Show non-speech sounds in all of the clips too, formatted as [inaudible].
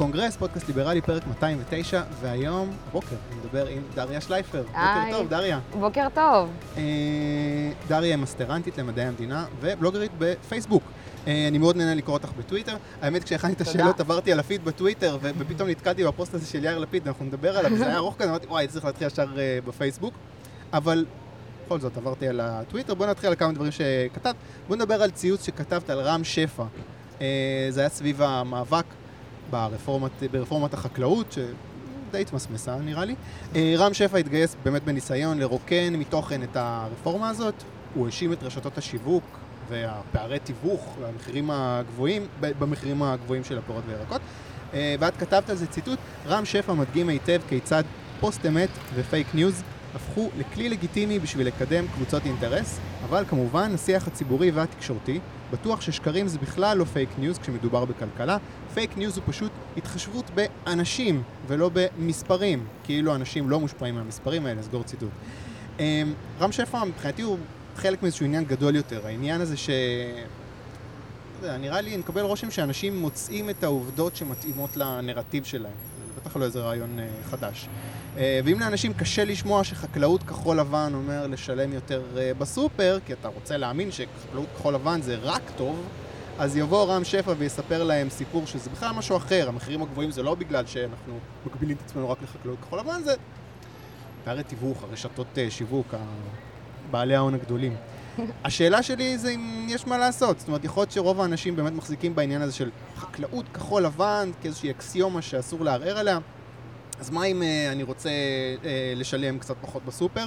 הקונגרס, פודקאסט ליברלי, פרק 209, והיום, הבוקר, אני מדבר עם דריה שלייפר. בוקר היי. טוב, דריה. בוקר טוב. אה, דריה היא מסטרנטית למדעי המדינה ובלוגרית בפייסבוק. אה, אני מאוד נהנה לקרוא אותך בטוויטר. האמת, כשהכנתי את. השאלות עברתי על הפיד בטוויטר, ופתאום נתקלתי בפוסט הזה של יאיר לפיד, אנחנו נדבר עליו, זה היה ארוך כזה, אמרתי, וואי, צריך להתחיל ישר אה, בפייסבוק. אבל בכל זאת, עברתי על הטוויטר, בוא נתחיל על כמה דברים שכתבת. בוא נדבר על ציוץ שכתבת על רם שפע. זה היה סביב המאבק ברפורמת, ברפורמת החקלאות, שדי התמסמסה נראה לי. אה, רם שפע התגייס באמת בניסיון לרוקן מתוכן את הרפורמה הזאת. הוא האשים את רשתות השיווק והפערי תיווך והמחירים הגבוהים, במחירים הגבוהים של הפירות והירקות. אה, ואת כתבת על זה ציטוט, רם שפע מדגים היטב כיצד פוסט אמת ופייק ניוז הפכו לכלי לגיטימי בשביל לקדם קבוצות אינטרס, אבל כמובן השיח הציבורי והתקשורתי בטוח ששקרים זה בכלל לא פייק ניוז כשמדובר בכלכלה, פייק ניוז הוא פשוט התחשבות באנשים ולא במספרים, כאילו אנשים לא מושפעים מהמספרים האלה, סגור ציטוט. אמ, רם שפע מבחינתי הוא חלק מאיזשהו עניין גדול יותר, העניין הזה ש... יודע, נראה לי, נקבל רושם שאנשים מוצאים את העובדות שמתאימות לנרטיב שלהם. זה בטח לא איזה רעיון אה, חדש. אה, ואם לאנשים קשה לשמוע שחקלאות כחול לבן אומר לשלם יותר אה, בסופר, כי אתה רוצה להאמין שחקלאות כחול לבן זה רק טוב, אז יבוא רם שפע ויספר להם סיפור שזה בכלל משהו אחר, המחירים הגבוהים זה לא בגלל שאנחנו מגבילים את עצמנו רק לחקלאות כחול לבן, זה פערי תיווך, הרשתות אה, שיווק, בעלי ההון הגדולים. [laughs] השאלה שלי זה אם יש מה לעשות, זאת אומרת, יכול להיות שרוב האנשים באמת מחזיקים בעניין הזה של חקלאות כחול לבן כאיזושהי אקסיומה שאסור לערער עליה, אז מה אם אה, אני רוצה אה, לשלם קצת פחות בסופר?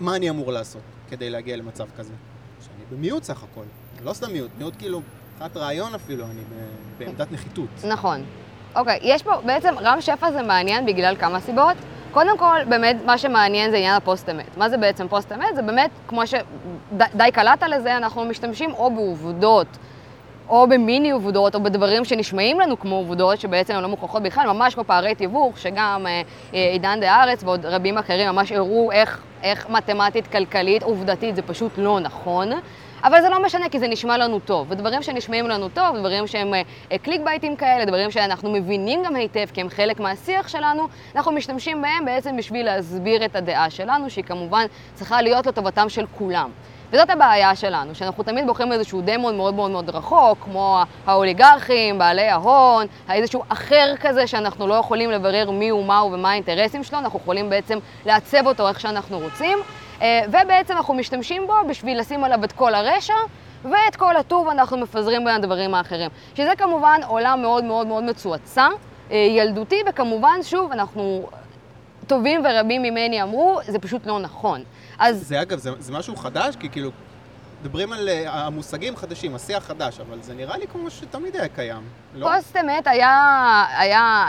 מה אני אמור לעשות כדי להגיע למצב כזה? שאני במיעוט סך הכל, לא סתם מיעוט, מיעוט כאילו, מבחינת רעיון אפילו, אני ב- בעמדת נחיתות. נכון. אוקיי, יש פה, בעצם רם שפע זה מעניין בגלל כמה סיבות. קודם כל, באמת, מה שמעניין זה עניין הפוסט אמת. מה זה בעצם פוסט אמת? זה באמת, כמו שדי קלעת לזה, אנחנו משתמשים או בעובדות, או במיני עובדות, או בדברים שנשמעים לנו כמו עובדות, שבעצם הן לא מוכרחות בכלל, ממש כמו פערי תיווך, שגם אה, אה, עידן ארץ ועוד רבים אחרים ממש הראו איך, איך מתמטית, כלכלית, עובדתית, זה פשוט לא נכון. אבל זה לא משנה, כי זה נשמע לנו טוב. ודברים שנשמעים לנו טוב, דברים שהם אה, קליק בייטים כאלה, דברים שאנחנו מבינים גם היטב, כי הם חלק מהשיח שלנו, אנחנו משתמשים בהם בעצם בשביל להסביר את הדעה שלנו, שהיא כמובן צריכה להיות לטובתם של כולם. וזאת הבעיה שלנו, שאנחנו תמיד בוחרים איזשהו דמון מאוד מאוד מאוד רחוק, כמו האוליגרכים, בעלי ההון, איזשהו אחר כזה שאנחנו לא יכולים לברר מי הוא, מה הוא ומה האינטרסים שלו, אנחנו יכולים בעצם לעצב אותו איך שאנחנו רוצים, אה, ובעצם אנחנו משתמשים בו בשביל לשים עליו את כל הרשע, ואת כל הטוב אנחנו מפזרים בין הדברים האחרים. שזה כמובן עולם מאוד מאוד מאוד מצועצע, אה, ילדותי, וכמובן, שוב, אנחנו טובים ורבים ממני אמרו, זה פשוט לא נכון. אז זה אגב, זה, זה משהו חדש, כי כאילו, מדברים על uh, המושגים חדשים, השיח חדש, אבל זה נראה לי כמו שתמיד היה קיים, לא? פוסט אמת היה, היה,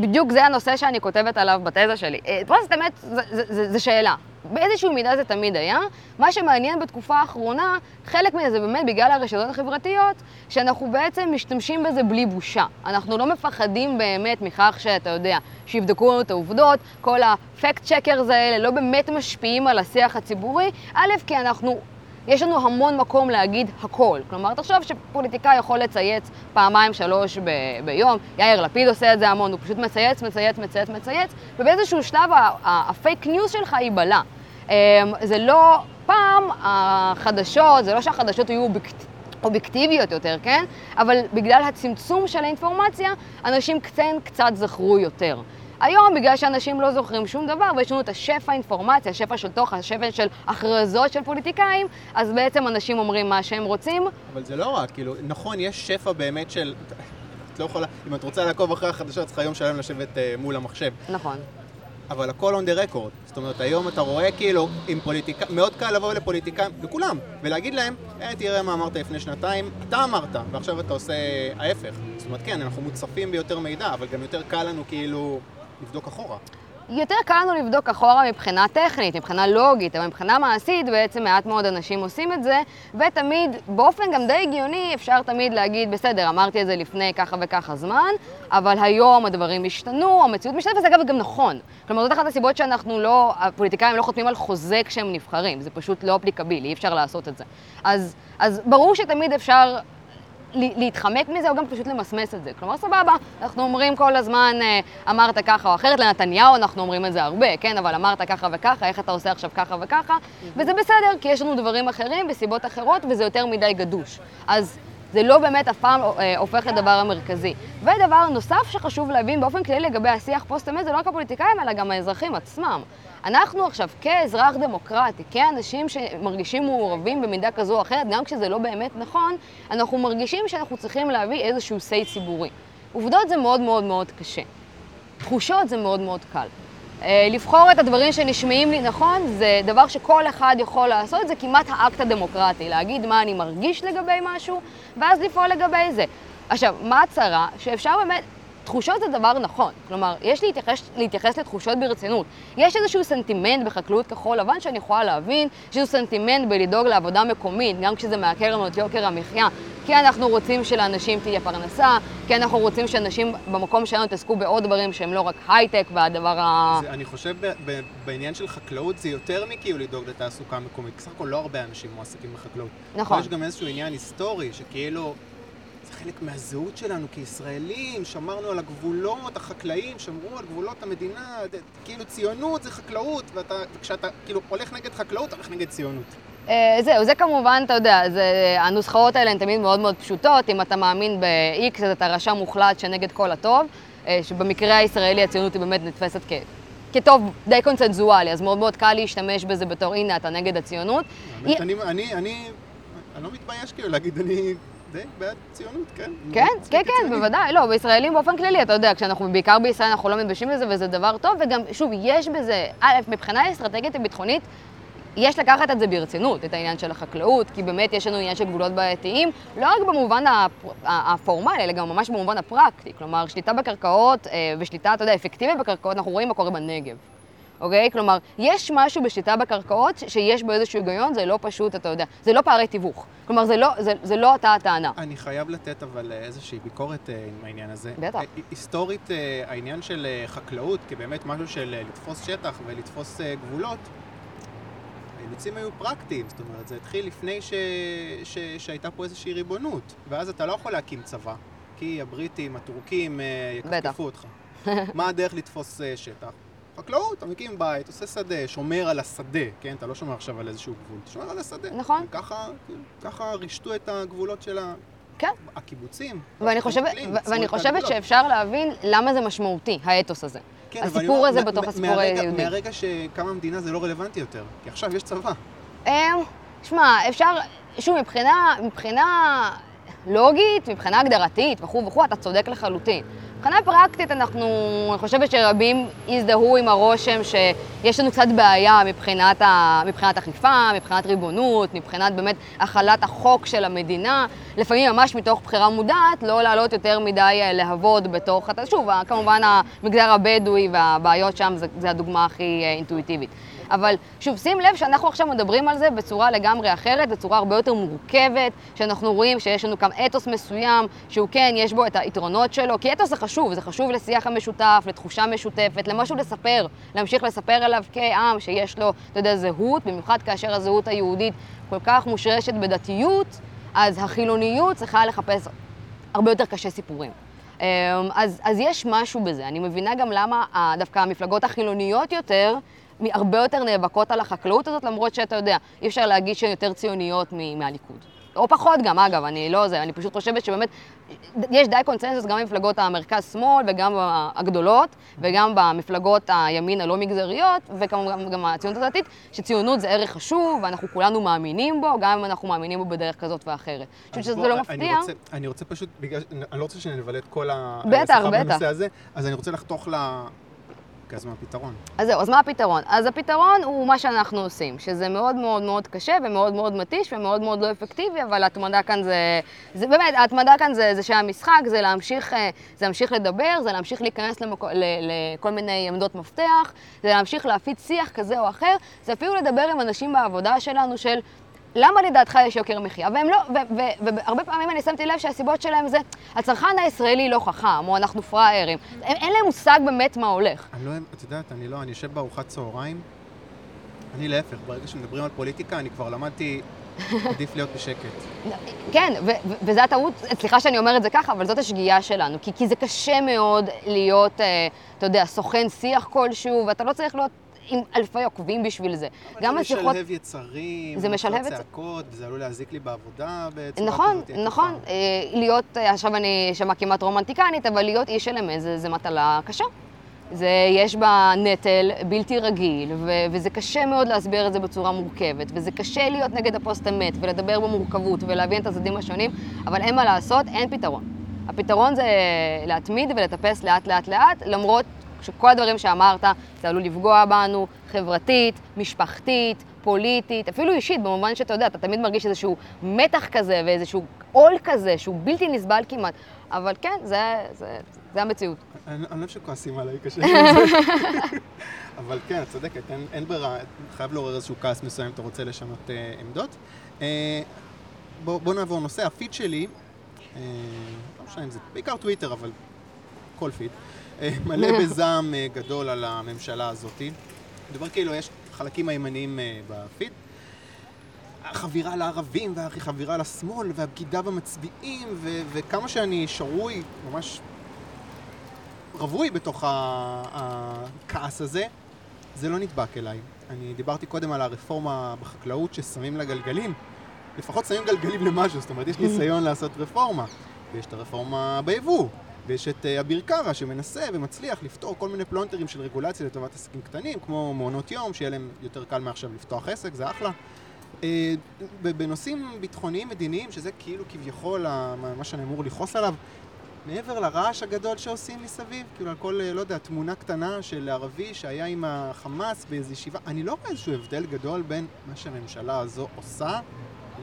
בדיוק זה הנושא שאני כותבת עליו בתזה שלי. אה, פוסט אמת זה, זה, זה, זה שאלה. באיזשהו מידה זה תמיד היה. מה שמעניין בתקופה האחרונה, חלק מזה זה באמת בגלל הרשתות החברתיות, שאנחנו בעצם משתמשים בזה בלי בושה. אנחנו לא מפחדים באמת מכך שאתה יודע, שיבדקו לנו את העובדות, כל הפקט צ'קרס האלה לא באמת משפיעים על השיח הציבורי. א', כי אנחנו יש לנו המון מקום להגיד הכל. כלומר, תחשוב שפוליטיקאי יכול לצייץ פעמיים, שלוש ב- ביום, יאיר לפיד עושה את זה המון, הוא פשוט מצייץ, מצייץ, מצייץ, מצייץ, ובאיזשהו שלב הפייק ניוז שלך ייבלע. אמ, זה לא, פעם החדשות, זה לא שהחדשות יהיו אובייקט... אובייקטיביות יותר, כן? אבל בגלל הצמצום של האינפורמציה, אנשים קצת, קצת זכרו יותר. היום, בגלל שאנשים לא זוכרים שום דבר, ויש לנו את השפע אינפורמציה, שפע של תוכן, שפע של הכרזות של פוליטיקאים, אז בעצם אנשים אומרים מה שהם רוצים. אבל זה לא רק, כאילו, נכון, יש שפע באמת של... את לא יכולה, אם את רוצה לעקוב אחרי החדשות, צריכה יום שלם לשבת uh, מול המחשב. נכון. אבל הכל on the record. זאת אומרת, היום אתה רואה כאילו, עם פוליטיקאים, מאוד קל לבוא לפוליטיקאים, לכולם, ולהגיד להם, אה, תראה מה אמרת לפני שנתיים, אתה אמרת, ועכשיו אתה עושה ההפך. זאת אומרת, כן, אנחנו מוצפים ביותר מידע, אבל גם יותר קל לנו כאילו לבדוק אחורה. יותר קל לנו לבדוק אחורה מבחינה טכנית, מבחינה לוגית, אבל מבחינה מעשית בעצם מעט מאוד אנשים עושים את זה, ותמיד, באופן גם די הגיוני, אפשר תמיד להגיד, בסדר, אמרתי את זה לפני ככה וככה זמן, אבל היום הדברים השתנו, המציאות משתנה, וזה אגב גם נכון. כלומר, זאת אחת הסיבות שאנחנו לא, הפוליטיקאים לא חותמים על חוזה כשהם נבחרים, זה פשוט לא אפליקבילי, אי אפשר לעשות את זה. אז, אז ברור שתמיד אפשר להתחמק מזה או גם פשוט למסמס את זה. כלומר, סבבה, אנחנו אומרים כל הזמן, אה, אמרת ככה או אחרת, לנתניהו אנחנו אומרים את זה הרבה, כן, אבל אמרת ככה וככה, איך אתה עושה עכשיו ככה וככה, וזה בסדר, כי יש לנו דברים אחרים וסיבות אחרות, וזה יותר מדי גדוש. אז זה לא באמת אף פעם אה, הופך לדבר המרכזי. ודבר נוסף שחשוב להבין באופן כללי לגבי השיח פוסט-אמת, זה לא רק הפוליטיקאים, אלא גם האזרחים עצמם. אנחנו עכשיו, כאזרח דמוקרטי, כאנשים שמרגישים מעורבים במידה כזו או אחרת, גם כשזה לא באמת נכון, אנחנו מרגישים שאנחנו צריכים להביא איזשהו say ציבורי. עובדות זה מאוד מאוד מאוד קשה. תחושות זה מאוד מאוד קל. אה, לבחור את הדברים שנשמעים לי נכון, זה דבר שכל אחד יכול לעשות, זה כמעט האקט הדמוקרטי, להגיד מה אני מרגיש לגבי משהו, ואז לפעול לגבי זה. עכשיו, מה הצרה? שאפשר באמת, תחושות זה דבר נכון, כלומר, יש להתייחס, להתייחס לתחושות ברצינות. יש איזשהו סנטימנט בחקלאות כחול לבן שאני יכולה להבין, יש איזשהו סנטימנט בלדאוג לעבודה מקומית, גם כשזה מעקר לנו את יוקר המחיה, כי אנחנו רוצים שלאנשים תהיה פרנסה, כי אנחנו רוצים שאנשים במקום שלנו יתעסקו בעוד דברים שהם לא רק הייטק והדבר ה... זה, אני חושב ב- ב- בעניין של חקלאות זה יותר מכאילו לדאוג לתעסוקה מקומית, בסך הכל לא הרבה אנשים מועסקים בחקלאות. נכון. יש גם איזשהו עניין היסטורי, שכאילו... חלק מהזהות שלנו כישראלים, שמרנו על הגבולות, החקלאים שמרו על גבולות המדינה, כאילו ציונות זה חקלאות, ואתה, וכשאתה כאילו הולך נגד חקלאות, אתה הולך נגד ציונות. Uh, זהו, זה כמובן, אתה יודע, זה, הנוסחאות האלה הן תמיד מאוד מאוד פשוטות. אם אתה מאמין ב-X, אז אתה רשע מוחלט שנגד כל הטוב, uh, שבמקרה הישראלי הציונות היא באמת נתפסת כ... כטוב די קונצנזואלי, אז מאוד מאוד קל להשתמש בזה בתור, הנה, אתה נגד הציונות. באמת, היא... אני, אני, אני, אני לא מתבייש כאילו להגיד, אני די בעד ציונות, כן. כן, כן, כן, בוודאי. לא, בישראלים באופן כללי, אתה יודע, כשאנחנו בעיקר בישראל אנחנו לא מתביישים בזה וזה דבר טוב, וגם, שוב, יש בזה, א', מבחינה אסטרטגית וביטחונית, יש לקחת את זה ברצינות, את העניין של החקלאות, כי באמת יש לנו עניין של גבולות בעייתיים, לא רק במובן הפורמלי, אלא גם ממש במובן הפרקטי. כלומר, שליטה בקרקעות אה, ושליטה, אתה יודע, אפקטיבית בקרקעות, אנחנו רואים מה קורה בנגב. אוקיי? כלומר, יש משהו בשליטה בקרקעות שיש בו איזשהו היגיון, זה לא פשוט, אתה יודע, זה לא פערי תיווך. כלומר, זה לא, זה, זה לא אותה הטענה. אני חייב לתת אבל איזושהי ביקורת אה, עם העניין הזה. בטח. אה, היסטורית, אה, העניין של חקלאות כבאמת משהו של לתפוס שטח ולתפוס גבולות, האילוצים היו פרקטיים, זאת אומרת, זה התחיל לפני ש... ש... שהייתה פה איזושהי ריבונות, ואז אתה לא יכול להקים צבא, כי הבריטים, הטורקים יקפקפו אותך. מה הדרך לתפוס שטח? חקלאות, אתה מקים בית, עושה שדה, שומר על השדה, כן? אתה לא שומר עכשיו על איזשהו גבול, אתה שומר על השדה. נכון. וככה, ככה רישתו את הגבולות של ה... כן. הקיבוצים. ואני חושבת, ואני חושבת שאפשר להבין למה זה משמעותי, האתוס הזה. כן, הסיפור הזה בתוך הסיפור היהודי. מהרגע שקמה המדינה זה לא רלוונטי יותר, כי עכשיו יש צבא. אמ, שמע, אפשר, שוב, מבחינה, מבחינה לוגית, מבחינה הגדרתית וכו' וכו', אתה צודק לחלוטין. מבחינה פרקטית, אנחנו, אני חושבת שרבים הזדהו עם הרושם שיש לנו קצת בעיה מבחינת, ה, מבחינת אכיפה, מבחינת ריבונות, מבחינת באמת החלת החוק של המדינה, לפעמים ממש מתוך בחירה מודעת, לא לעלות יותר מדי אה, להבות בתוך, שוב, כמובן המגזר הבדואי והבעיות שם זה, זה הדוגמה הכי אה, אינטואיטיבית. אבל שוב, שים לב שאנחנו עכשיו מדברים על זה בצורה לגמרי אחרת, בצורה הרבה יותר מורכבת, שאנחנו רואים שיש לנו כאן אתוס מסוים, שהוא כן, יש בו את היתרונות שלו, כי אתוס זה חשוב, זה חשוב לשיח המשותף, לתחושה משותפת, למשהו לספר, להמשיך לספר עליו כעם שיש לו, אתה יודע, זהות, במיוחד כאשר הזהות היהודית כל כך מושרשת בדתיות, אז החילוניות צריכה לחפש הרבה יותר קשה סיפורים. אמ, אז, אז יש משהו בזה. אני מבינה גם למה דווקא המפלגות החילוניות יותר, הרבה יותר נאבקות על החקלאות הזאת, למרות שאתה יודע, אי אפשר להגיד שהן יותר ציוניות מהליכוד. או פחות גם, אגב, אני לא זה, אני פשוט חושבת שבאמת יש די קונצנזוס גם במפלגות המרכז-שמאל וגם הגדולות וגם במפלגות הימין הלא מגזריות וכמובן גם הציונות הדתית, שציונות זה ערך חשוב ואנחנו כולנו מאמינים בו, גם אם אנחנו מאמינים בו בדרך כזאת ואחרת. אני חושבת שזה לא מפתיע. אני רוצה, אני רוצה פשוט, בגלל, אני לא רוצה שנבלה את כל השיחה בנושא הזה, אז אני רוצה לחתוך ל... אוקיי, אז מה הפתרון? אז זהו, אז מה הפתרון? אז הפתרון הוא מה שאנחנו עושים, שזה מאוד מאוד מאוד קשה ומאוד מאוד מתיש ומאוד מאוד לא אפקטיבי, אבל ההתמדה כאן זה, זה באמת, ההתמדה כאן זה, זה שהמשחק, זה להמשיך, אה, זה להמשיך לדבר, זה להמשיך להיכנס למקו, ל, לכל מיני עמדות מפתח, זה להמשיך להפיץ שיח כזה או אחר, זה אפילו לדבר עם אנשים בעבודה שלנו של למה לדעתך יש יוקר מחיה? והם לא, והרבה פעמים אני שמתי לב שהסיבות שלהם זה, הצרכן הישראלי לא חכם, או אנחנו פראיירים. אין להם מושג באמת מה הולך. אני לא, את יודעת, אני לא, אני יושב בארוחת צהריים, אני להפך, ברגע שמדברים על פוליטיקה, אני כבר למדתי עדיף להיות בשקט. כן, וזה הטעות, סליחה שאני אומרת את זה ככה, אבל זאת השגיאה שלנו. כי, כי זה קשה מאוד להיות, אה, אתה יודע, סוכן שיח כלשהו, ואתה לא צריך להיות עם אלפי עוקבים בשביל זה. גם זה משלהב יצרים, זה משלהב את צעקות, וזה עלול להזיק לי בעבודה בצורה נכון, כזאת. נכון. אה, להיות, אה, עכשיו אני אשמע כמעט רומנטיקנית, אבל להיות איש של אמת זה, זה מטלה קשה. זה, יש בה נטל בלתי רגיל, ו- וזה קשה מאוד להסביר את זה בצורה מורכבת, וזה קשה להיות נגד הפוסט אמת, ולדבר במורכבות, ולהבין את הצדדים השונים, אבל אין מה לעשות, אין פתרון. הפתרון זה להתמיד ולטפס לאט לאט לאט, למרות שכל הדברים שאמרת, זה עלול לפגוע בנו, חברתית, משפחתית, פוליטית, אפילו אישית, במובן שאתה יודע, אתה תמיד מרגיש איזשהו מתח כזה ואיזשהו עול כזה, שהוא בלתי נסבל כמעט. אבל כן, זה, זה, זה המציאות. אני לא חושב שכועסים עליי, קשה. [laughs] אבל כן, את צודקת, אין, אין ברירה, חייב לעורר איזשהו כעס מסוים אם אתה רוצה לשנות אה, עמדות. אה, בוא, בוא נעבור נושא, הפיד שלי, אה, לא משנה אם זה, בעיקר טוויטר, אבל כל פיד, אה, מלא בזעם אה, גדול על הממשלה הזאת. מדבר כאילו, יש חלקים הימניים אה, בפיד. החבירה לערבים והחבירה לשמאל והבגידה במצביעים ו- וכמה שאני שרוי, ממש רווי בתוך הכעס הזה, זה לא נדבק אליי. אני דיברתי קודם על הרפורמה בחקלאות ששמים לה גלגלים. לפחות שמים גלגלים למשהו, זאת אומרת, יש ניסיון לעשות רפורמה. ויש את הרפורמה ביבוא, ויש את אה, אביר קארה שמנסה ומצליח לפתור כל מיני פלונטרים של רגולציה לטובת עסקים קטנים, כמו מעונות יום, שיהיה להם יותר קל מעכשיו לפתוח עסק, זה אחלה. אה, בנושאים ביטחוניים מדיניים, שזה כאילו כביכול מה שאני אמור לכעוס עליו, מעבר לרעש הגדול שעושים מסביב, כאילו על כל, לא יודע, תמונה קטנה של ערבי שהיה עם החמאס באיזו ישיבה, אני לא רואה איזשהו הבדל גדול בין מה שהממשלה הזו עושה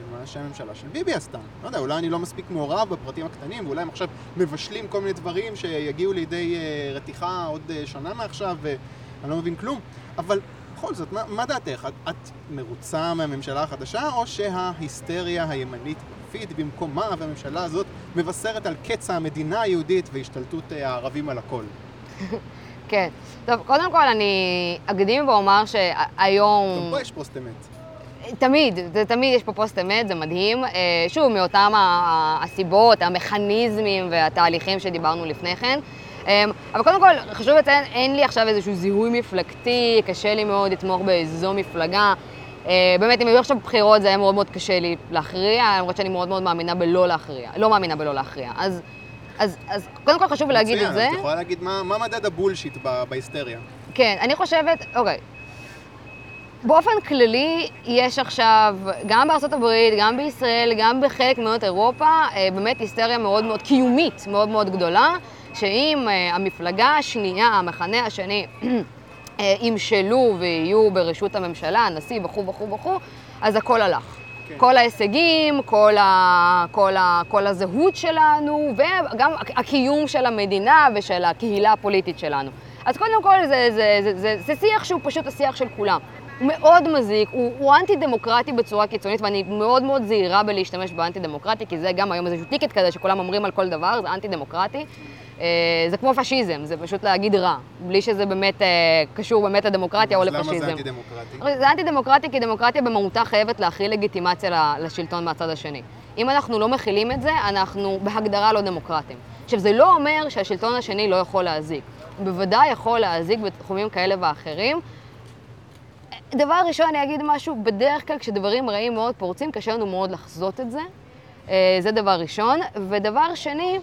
למה שהממשלה של ביבי עשתה. לא יודע, אולי אני לא מספיק מעורב בפרטים הקטנים, ואולי הם עכשיו מבשלים כל מיני דברים שיגיעו לידי uh, רתיחה עוד uh, שנה מעכשיו, ואני לא מבין כלום, אבל בכל זאת, מה, מה דעתך? את, את מרוצה מהממשלה החדשה, או שההיסטריה הימנית פיד במקומה, והממשלה הזאת מבשרת על קץ המדינה היהודית והשתלטות אה, הערבים על הכל. [laughs] כן. טוב, קודם כל אני אקדים ואומר שהיום... גם פה יש פוסט אמת. תמיד, זה תמיד יש פה פוסט אמת, זה מדהים. אה, שוב, מאותם הסיבות, המכניזמים והתהליכים שדיברנו לפני כן. אה, אבל קודם כל, חשוב לציין, אין לי עכשיו איזשהו זיהוי מפלגתי, קשה לי מאוד לתמוך באיזו מפלגה. אה, באמת, אם היו עכשיו בחירות, זה היה מאוד מאוד קשה לי להכריע, למרות שאני מאוד מאוד מאמינה בלא להכריע. לא מאמינה בלא להכריע. אז, אז, אז קודם כל חשוב להגיד את זה. מצוין, את יכולה להגיד מה, מה מדד הבולשיט בהיסטריה. כן, אני חושבת, אוקיי. באופן כללי, יש עכשיו, גם בארצות הברית, גם בישראל, גם בחלק ממדינות אירופה, אה, באמת היסטריה מאוד מאוד קיומית, מאוד מאוד גדולה, שאם אה, המפלגה השנייה, המחנה השני, [clears throat] אה, ימשלו ויהיו ברשות הממשלה, הנשיא וכו' וכו' וכו', אז הכל הלך. כן. כל ההישגים, כל, ה, כל, ה, כל הזהות שלנו, וגם הקיום של המדינה ושל הקהילה הפוליטית שלנו. אז קודם כל זה, זה, זה, זה, זה שיח שהוא פשוט השיח של כולם. הוא מאוד מזיק, הוא, הוא אנטי-דמוקרטי בצורה קיצונית, ואני מאוד מאוד זהירה בלהשתמש באנטי-דמוקרטי, כי זה גם היום איזשהו טיקט כזה שכולם אומרים על כל דבר, זה אנטי-דמוקרטי. אה, זה כמו פשיזם, זה פשוט להגיד רע, בלי שזה באמת אה, קשור באמת לדמוקרטיה או לפשיזם. אז למה זה אנטי-דמוקרטי? זה אנטי-דמוקרטי כי דמוקרטיה במהותה חייבת להכיל לגיטימציה לשלטון מהצד השני. אם אנחנו לא מכילים את זה, אנחנו בהגדרה לא דמוקרטים. עכשיו, זה לא אומר שהשלטון השני לא יכול להזיק. הוא בוודאי יכול להזיק בתחומים כאלה ואחרים. דבר ראשון, אני אגיד משהו, בדרך כלל כשדברים רעים מאוד פורצים, קשה לנו מאוד לחזות את זה. אה, זה דבר ראשון. ודבר שני,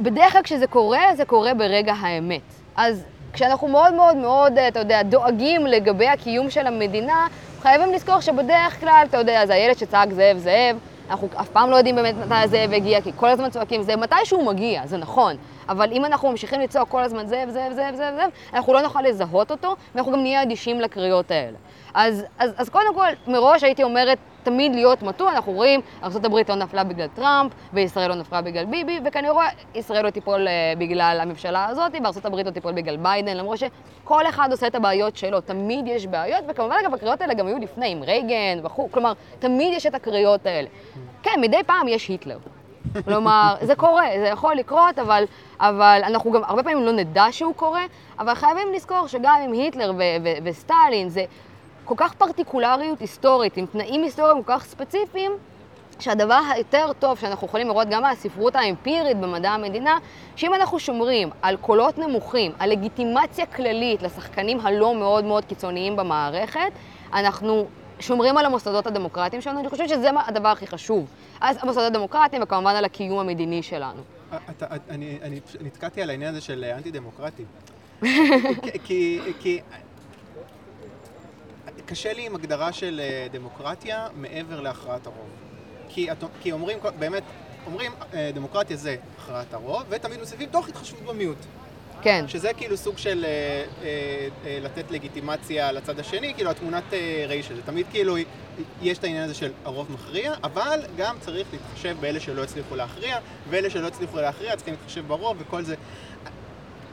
בדרך כלל כשזה קורה, זה קורה ברגע האמת. אז כשאנחנו מאוד מאוד מאוד, אתה יודע, דואגים לגבי הקיום של המדינה, חייבים לזכור שבדרך כלל, אתה יודע, זה הילד שצעק זאב זאב, אנחנו אף פעם לא יודעים באמת מתי הזאב הגיע, כי כל הזמן צועקים זאב, מתי שהוא מגיע, זה נכון. אבל אם אנחנו ממשיכים לצעוק כל הזמן זאב, זאב, זאב, זאב, זאב, אנחנו לא נוכל לזהות אותו, ואנחנו גם נהיה אדישים לקריאות האלה. אז, אז, אז קודם כל, מראש הייתי אומרת, תמיד להיות מתון, אנחנו רואים, ארה"ב לא נפלה בגלל טראמפ, וישראל לא נפלה בגלל ביבי, וכנראה ישראל לא תיפול uh, בגלל הממשלה הזאת, וארה"ב לא תיפול בגלל ביידן, למרות שכל אחד עושה את הבעיות שלו, תמיד יש בעיות, וכמובן אגב הקריאות האלה גם היו לפני, עם רייגן וכו', כלומר, תמיד יש את הקריאות האלה. כן, מדי פעם יש היטלר. כלומר, זה קורה, זה יכול לקרות, אבל, אבל אנחנו גם הרבה פעמים לא נדע שהוא קורה, אבל חייבים לזכור שגם עם היטלר וסטלין, זה... כל כך פרטיקולריות היסטורית, עם תנאים היסטוריים כל כך ספציפיים, שהדבר היותר טוב שאנחנו יכולים לראות גם מהספרות האמפירית במדע המדינה, שאם אנחנו שומרים על קולות נמוכים, על לגיטימציה כללית לשחקנים הלא מאוד מאוד קיצוניים במערכת, אנחנו שומרים על המוסדות הדמוקרטיים שלנו, אני חושבת שזה הדבר הכי חשוב. אז המוסדות הדמוקרטיים וכמובן על הקיום המדיני שלנו. אתה, אני, אני נתקעתי על העניין הזה של אנטי דמוקרטי. [laughs] כי, כי קשה לי עם הגדרה של אה, דמוקרטיה מעבר להכרעת הרוב. כי, כי אומרים, באמת, אומרים אה, דמוקרטיה זה הכרעת הרוב, ותמיד מוסיפים תוך התחשבות במיעוט. כן. שזה כאילו סוג של אה, אה, אה, לתת לגיטימציה לצד השני, כאילו התמונת אה, ראי של זה. תמיד כאילו יש את העניין הזה של הרוב מכריע, אבל גם צריך להתחשב באלה שלא הצליחו להכריע, ואלה שלא הצליחו להכריע צריכים להתחשב ברוב וכל זה.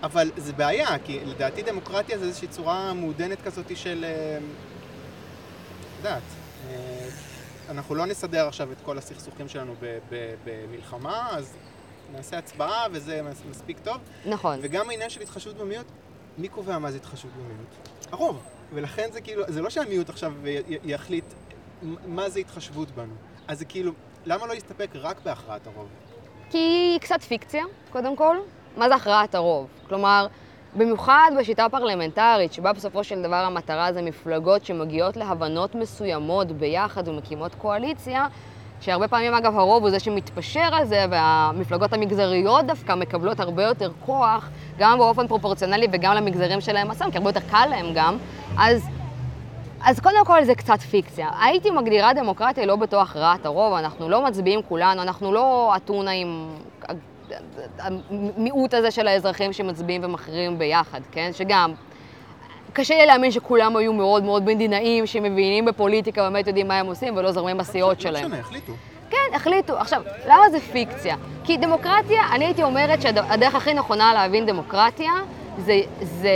אבל זה בעיה, כי לדעתי דמוקרטיה זה איזושהי צורה מעודנת כזאת של... אה, יודעת, אה, אנחנו לא נסדר עכשיו את כל הסכסוכים שלנו במלחמה, אז נעשה הצבעה וזה מספיק טוב. נכון. וגם העניין של התחשבות במיעוט, מי קובע מה זה התחשבות במיעוט? הרוב. ולכן זה כאילו, זה לא שהמיעוט עכשיו יחליט מה זה התחשבות בנו. אז זה כאילו, למה לא להסתפק רק בהכרעת הרוב? כי היא קצת פיקציה, קודם כל. מה זה הכרעת הרוב? כלומר, במיוחד בשיטה פרלמנטרית, שבה בסופו של דבר המטרה זה מפלגות שמגיעות להבנות מסוימות ביחד ומקימות קואליציה, שהרבה פעמים אגב הרוב הוא זה שמתפשר על זה, והמפלגות המגזריות דווקא מקבלות הרבה יותר כוח, גם באופן פרופורציונלי וגם למגזרים שלהם עצמם, כי הרבה יותר קל להם גם. אז, אז קודם כל זה קצת פיקציה. הייתי מגדירה דמוקרטיה לא בתור הכרעת הרוב, אנחנו לא מצביעים כולנו, אנחנו לא אתונה עם המיעוט הזה של האזרחים שמצביעים ומכריעים ביחד, כן? שגם קשה לי להאמין שכולם היו מאוד מאוד מדינאים, שמבינים בפוליטיקה, באמת יודעים מה הם עושים ולא זורמים בסיעות שלהם. לא משנה, החליטו. כן, החליטו. עכשיו, למה זה פיקציה? כי דמוקרטיה, אני הייתי אומרת שהדרך הכי נכונה להבין דמוקרטיה זה, זה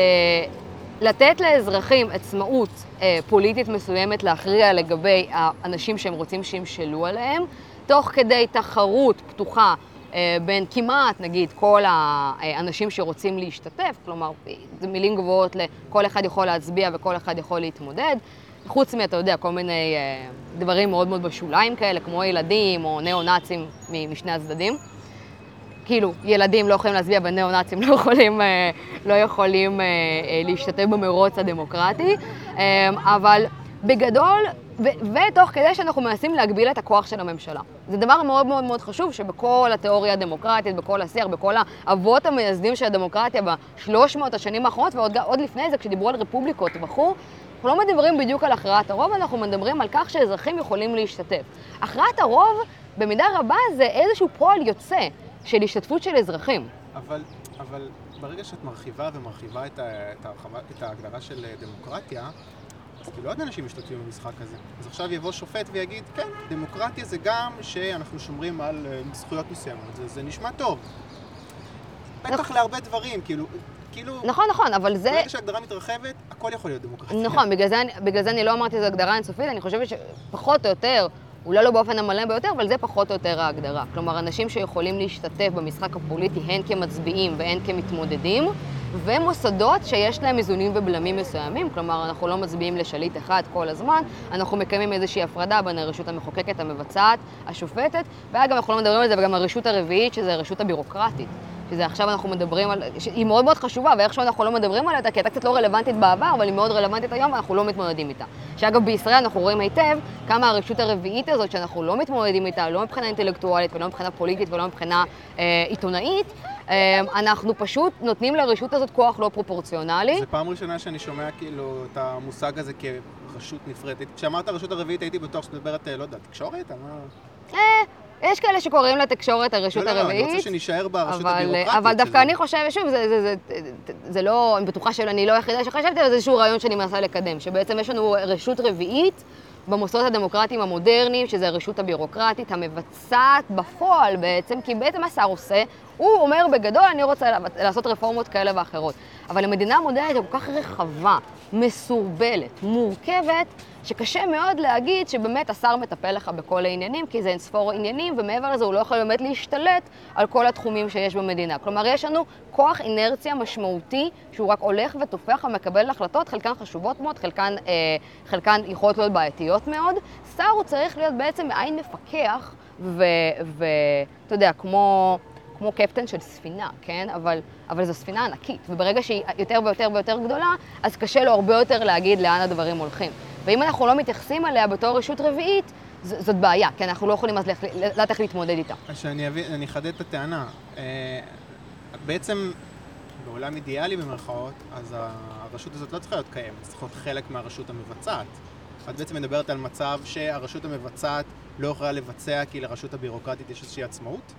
לתת לאזרחים עצמאות אה, פוליטית מסוימת להכריע לגבי האנשים שהם רוצים שימשלו עליהם, תוך כדי תחרות פתוחה בין כמעט, נגיד, כל האנשים שרוצים להשתתף, כלומר, זה מילים גבוהות לכל אחד יכול להצביע וכל אחד יכול להתמודד, חוץ מאתה יודע, כל מיני אה, דברים מאוד מאוד בשוליים כאלה, כמו ילדים או ניאו-נאצים משני הצדדים. כאילו, ילדים לא יכולים להצביע וניאו-נאצים לא יכולים, אה, לא יכולים להשתתף במרוץ הדמוקרטי, אבל בגדול, ו- ותוך כדי שאנחנו מנסים להגביל את הכוח של הממשלה. זה דבר מאוד מאוד מאוד חשוב שבכל התיאוריה הדמוקרטית, בכל השיח, בכל האבות המייסדים של הדמוקרטיה בשלוש מאות השנים האחרונות, ועוד לפני זה, כשדיברו על רפובליקות וכו', אנחנו לא מדברים בדיוק על הכרעת הרוב, אנחנו מדברים על כך שאזרחים יכולים להשתתף. הכרעת הרוב, במידה רבה, זה איזשהו פועל יוצא של השתתפות של אזרחים. אבל, אבל ברגע שאת מרחיבה ומרחיבה את, ה, את, ההרחבה, את ההגדרה של דמוקרטיה, אז כאילו עוד אנשים משתתפים במשחק הזה. אז עכשיו יבוא שופט ויגיד, כן, דמוקרטיה זה גם שאנחנו שומרים על uh, זכויות מסוימות. זה, זה נשמע טוב. בטח נכון. להרבה דברים, כאילו... כאילו... נכון, נכון, אבל זה... ברגע שהגדרה מתרחבת, הכל יכול להיות דמוקרטיה. נכון, בגלל זה, בגלל זה אני לא אמרתי שזו הגדרה אינסופית, אני חושבת שפחות או יותר, אולי לא באופן המלא ביותר, אבל זה פחות או יותר ההגדרה. כלומר, אנשים שיכולים להשתתף במשחק הפוליטי הן כמצביעים והן כמתמודדים, ומוסדות שיש להם איזונים ובלמים מסוימים, כלומר, אנחנו לא מצביעים לשליט אחד כל הזמן, אנחנו מקיימים איזושהי הפרדה בין הרשות המחוקקת, המבצעת, השופטת, ואגב, אנחנו לא מדברים על זה, וגם הרשות הרביעית, שזה הרשות הבירוקרטית. שזה עכשיו אנחנו מדברים על... היא מאוד מאוד חשובה, ואיכשהו אנחנו לא מדברים עליה, כי הייתה קצת לא רלוונטית בעבר, אבל היא מאוד רלוונטית היום, ואנחנו לא מתמודדים איתה. שאגב, בישראל אנחנו רואים היטב כמה הרשות הרביעית הזאת, שאנחנו לא מתמודדים איתה, לא מבחינה אינטלקטואלית, ולא מבחינה פוליטית, ולא מבחינה אה, עיתונאית, אמ, אנחנו פשוט נותנים לרשות הזאת כוח לא פרופורציונלי. זו פעם ראשונה שאני שומע כאילו את המושג הזה כרשות נפרדת. כשאמרת רשות הרביעית הייתי בטוח שאת מדברת, לא יודע, תקשורת? אה, יש כאלה שקוראים לתקשורת הרשות הרביעית. לא, לא, לא, אני רוצה שנישאר ברשות הבירוקרטית. אבל דווקא אני חושבת, שוב, זה, זה, זה, זה לא, אני בטוחה שאני לא היחידה שחשבתי, אבל זה איזשהו רעיון שאני מנסה לקדם, שבעצם יש לנו רשות רביעית. במוסדות הדמוקרטיים המודרניים, שזה הרשות הבירוקרטית המבצעת בפועל בעצם, כי בעצם מה שר עושה? הוא אומר בגדול, אני רוצה לעשות רפורמות כאלה ואחרות. אבל המדינה המודרנית היא כל כך רחבה, מסורבלת, מורכבת, שקשה מאוד להגיד שבאמת השר מטפל לך בכל העניינים, כי זה אין ספור עניינים, ומעבר לזה הוא לא יכול באמת להשתלט על כל התחומים שיש במדינה. כלומר, יש לנו כוח אינרציה משמעותי, שהוא רק הולך ותופח ומקבל החלטות, חלקן חשובות מאוד, חלקן, אה, חלקן יכולות להיות בעייתיות מאוד. שר הוא צריך להיות בעצם מעין מפקח, ואתה יודע, כמו... כמו קפטן של ספינה, כן? אבל, אבל זו ספינה ענקית, וברגע שהיא יותר ויותר ויותר גדולה, אז קשה לו הרבה יותר להגיד לאן הדברים הולכים. ואם אנחנו לא מתייחסים אליה בתור רשות רביעית, ז, זאת בעיה, כי אנחנו לא יכולים אז לדעת איך להתמודד איתה. שאני אבין, אני אחדד את הטענה. אה, בעצם, בעולם אידיאלי במרכאות, אז הרשות הזאת לא צריכה להיות קיימת, צריכה להיות חלק מהרשות המבצעת. את בעצם מדברת על מצב שהרשות המבצעת לא יכולה לבצע כי לרשות הבירוקרטית יש איזושהי עצמאות?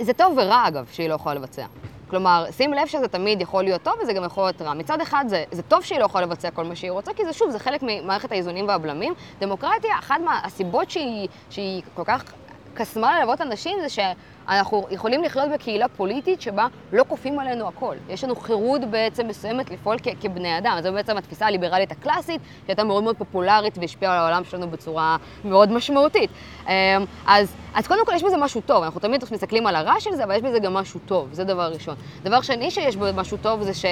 זה טוב ורע, אגב, שהיא לא יכולה לבצע. כלומר, שים לב שזה תמיד יכול להיות טוב וזה גם יכול להיות רע. מצד אחד זה, זה טוב שהיא לא יכולה לבצע כל מה שהיא רוצה, כי זה שוב, זה חלק ממערכת האיזונים והבלמים. דמוקרטיה, אחת מהסיבות שהיא, שהיא כל כך קסמה ללוות אנשים זה שאנחנו יכולים לחיות בקהילה פוליטית שבה לא כופים עלינו הכל. יש לנו חירות בעצם מסוימת לפעול כ- כבני אדם. זו בעצם התפיסה הליברלית הקלאסית, שהייתה מאוד מאוד פופולרית והשפיעה על העולם שלנו בצורה מאוד משמעותית. אמ, אז, אז קודם כל יש בזה משהו טוב, אנחנו תמיד מסתכלים על הרע של זה, אבל יש בזה גם משהו טוב, זה דבר ראשון. דבר שני שיש בו משהו טוב זה ש...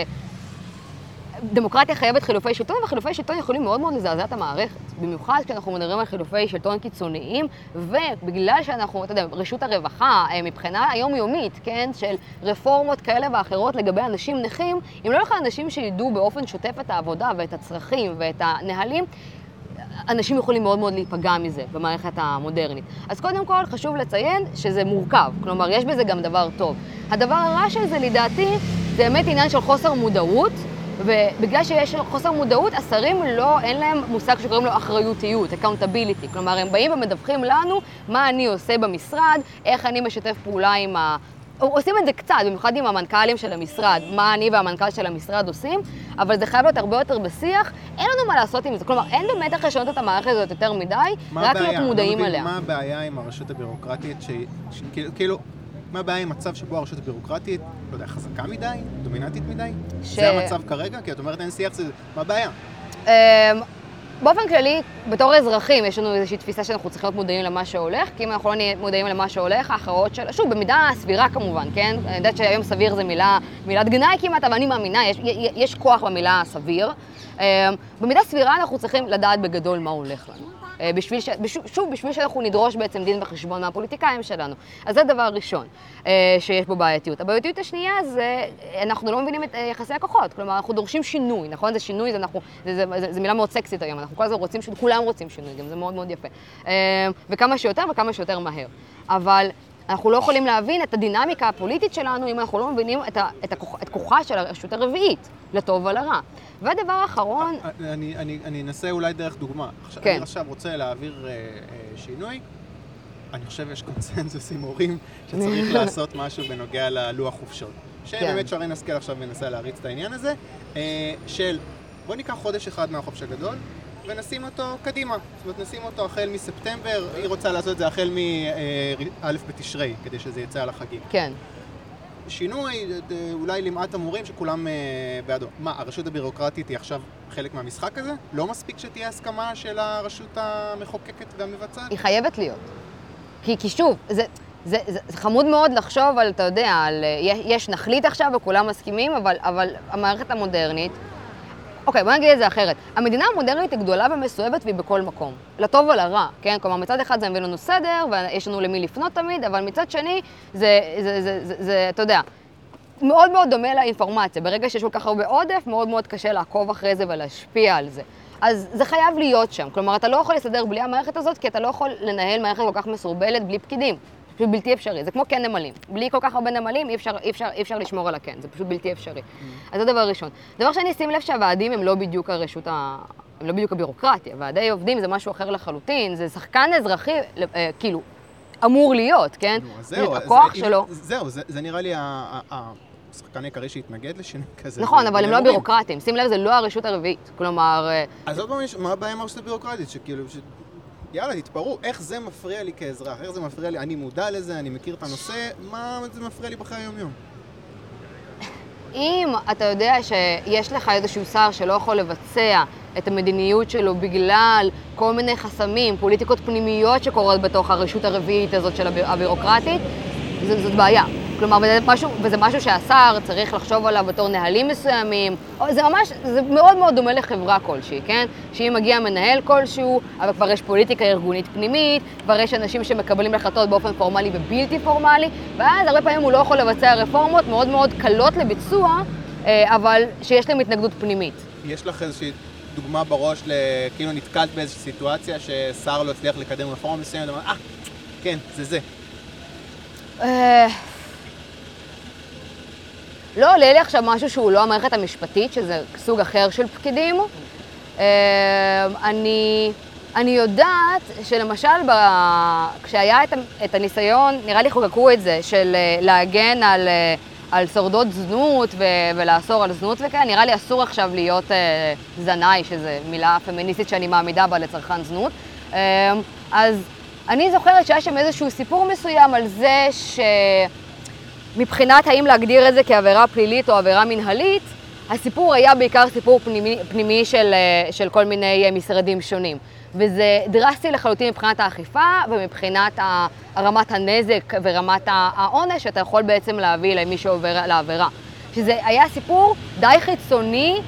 דמוקרטיה חייבת חילופי שלטון, וחילופי שלטון יכולים מאוד מאוד לזעזע את המערכת. במיוחד כשאנחנו מדברים על חילופי שלטון קיצוניים, ובגלל שאנחנו, אתה יודע, רשות הרווחה, אה, מבחינה היומיומית, כן, של רפורמות כאלה ואחרות לגבי אנשים נכים, אם לא יהיו אנשים שידעו באופן שוטף את העבודה ואת הצרכים ואת הנהלים, אנשים יכולים מאוד מאוד להיפגע מזה במערכת המודרנית. אז קודם כל חשוב לציין שזה מורכב, כלומר יש בזה גם דבר טוב. הדבר הרע של זה לדעתי זה באמת עניין של חוסר מודעות. ובגלל שיש חוסר מודעות, השרים לא, אין להם מושג שקוראים לו אחריותיות, accountability. כלומר, הם באים ומדווחים לנו מה אני עושה במשרד, איך אני משתף פעולה עם ה... עושים את זה קצת, במיוחד עם המנכ"לים של המשרד, מה אני והמנכ"ל של המשרד עושים, אבל זה חייב להיות הרבה יותר בשיח, אין לנו מה לעשות עם זה. כלומר, אין באמת איך לשנות את המערכת הזאת יותר מדי, רק להיות מודעים לא עליה. מה הבעיה עם הרשות הבירוקרטית, שכאילו... מה הבעיה עם מצב שבו הרשות הבירוקרטית, לא יודע, חזקה מדי? דומיננטית מדי? ש... זה המצב כרגע? כי את אומרת אין שיח, זה... מה הבעיה? אמ, באופן כללי, בתור אזרחים, יש לנו איזושהי תפיסה שאנחנו צריכים להיות מודעים למה שהולך, כי אם אנחנו לא נהיה מודעים למה שהולך, ההכרעות של... שוב, במידה סבירה כמובן, כן? אני יודעת שהיום סביר זה מילה, מילת גנאי כמעט, אבל אני מאמינה, יש, יש כוח במילה סביר. אמ, במידה סבירה אנחנו צריכים לדעת בגדול מה הולך לנו. אה, בשביל ש... שוב, בשביל שאנחנו נדרוש בעצם דין וחשבון מהפוליטיקאים שלנו. אז זה דבר ראשון אה, שיש בו בעייתיות. הבעייתיות השנייה זה, אנחנו לא מבינים את אה, יחסי הכוחות. כלומר, אנחנו דורשים שינוי, נכון? זה שינוי, זה, אנחנו, זה, זה, זה, זה מילה מאוד סקסית היום, אנחנו כל הזמן רוצים כולם רוצים שינוי, גם זה מאוד מאוד יפה. וכמה שיותר וכמה שיותר מהר. אבל אנחנו לא יכולים להבין את הדינמיקה הפוליטית שלנו אם אנחנו לא מבינים את, ה, את, הכוח, את כוחה של הרשות הרביעית, לטוב ולרע. ודבר אחרון... אני, אני, אני אנסה אולי דרך דוגמה. כן. אני עכשיו רוצה להעביר אה, אה, שינוי. אני חושב שיש קונצנזוס עם הורים שצריך [laughs] לעשות משהו בנוגע ללוח חופשות. שבאמת כן. שרן השכל עכשיו מנסה להריץ את העניין הזה, אה, של בוא ניקח חודש אחד מהחופש הגדול, ונשים אותו קדימה. זאת אומרת, נשים אותו החל מספטמבר, היא רוצה לעשות את זה החל מא' בתשרי, כדי שזה יצא על החגים. כן. שינוי, אולי למעט המורים שכולם אה, בעדו. מה, הרשות הבירוקרטית היא עכשיו חלק מהמשחק הזה? לא מספיק שתהיה הסכמה של הרשות המחוקקת והמבצעת? היא חייבת להיות. כי, כי שוב, זה, זה, זה, זה חמוד מאוד לחשוב על, אתה יודע, על, אה, יש נחליט עכשיו וכולם מסכימים, אבל, אבל המערכת המודרנית, אוקיי, בוא נגיד את זה אחרת. המדינה המודרנית היא גדולה ומסואבת והיא בכל מקום. לטוב ולרע, כן? כלומר, מצד אחד זה מביא לנו סדר, ויש לנו למי לפנות תמיד, אבל מצד שני, זה, זה, זה, זה, זה אתה יודע, מאוד מאוד דומה לאינפורמציה. ברגע שיש כל כך הרבה עודף, מאוד מאוד קשה לעקוב אחרי זה ולהשפיע על זה. אז זה חייב להיות שם. כלומר, אתה לא יכול לסדר בלי המערכת הזאת, כי אתה לא יכול לנהל מערכת כל כך מסורבלת בלי פקידים. פשוט בלתי אפשרי. זה כמו כן נמלים. בלי כל כך הרבה נמלים אי אפשר, אי אפשר, אי אפשר לשמור על הקן, זה פשוט בלתי אפשרי. Mm. אז זה דבר ראשון. דבר שני, שים לב שהוועדים הם לא בדיוק הרשות ה... הם לא בדיוק הבירוקרטיה. ועדי עובדים זה משהו אחר לחלוטין, זה שחקן אזרחי, אה, כאילו, אמור להיות, כן? נו, אז זהו, הכוח שלו. זהו, זה, זה נראה לי השחקן העיקרי שהתנגד לשינוי כזה. נכון, אבל הם לא בירוקרטים. שים לב, זה לא הרשות הרביעית. כלומר... אז עוד פעם, מה הבעיה עם הרשות הבירוקרטית? שכאילו, יאללה, תתפרעו, איך זה מפריע לי כאזרח? איך זה מפריע לי? אני מודע לזה, אני מכיר את הנושא, מה זה מפריע לי בחיי היום-יום? אם אתה יודע שיש לך איזשהו שר שלא יכול לבצע את המדיניות שלו בגלל כל מיני חסמים, פוליטיקות פנימיות שקורות בתוך הרשות הרביעית הזאת של הבירוקרטית, זאת בעיה. כלומר, וזה משהו, וזה משהו שהשר צריך לחשוב עליו בתור נהלים מסוימים, זה ממש, זה מאוד מאוד דומה לחברה כלשהי, כן? שאם מגיע מנהל כלשהו, אבל כבר יש פוליטיקה ארגונית פנימית, כבר יש אנשים שמקבלים החלטות באופן פורמלי ובלתי פורמלי, ואז הרבה פעמים הוא לא יכול לבצע רפורמות מאוד מאוד קלות לביצוע, אה, אבל שיש להם התנגדות פנימית. יש לך איזושהי דוגמה בראש, כאילו נתקלת באיזושהי סיטואציה ששר לא הצליח לקדם רפורמה מסוימת, אה, כן, זה זה. אה, לא עולה לי עכשיו משהו שהוא לא המערכת המשפטית, שזה סוג אחר של פקידים. אה, אני, אני יודעת שלמשל ב... כשהיה את, את הניסיון, נראה לי חוקקו את זה, של אה, להגן על, אה, על שורדות זנות ו, ולאסור על זנות וכאלה, נראה לי אסור עכשיו להיות זנאי, שזו מילה פמיניסטית שאני מעמידה בה לצרכן זנות. אז אני זוכרת שהיה שם איזשהו סיפור מסוים על זה ש... מבחינת האם להגדיר את זה כעבירה פלילית או עבירה מנהלית, הסיפור היה בעיקר סיפור פנימי, פנימי של, אה, של כל מיני אה, משרדים שונים. וזה דרסטי לחלוטין מבחינת האכיפה ומבחינת רמת הנזק ורמת העונש שאתה יכול בעצם להביא למי שעובר לעבירה. שזה היה סיפור די חיצוני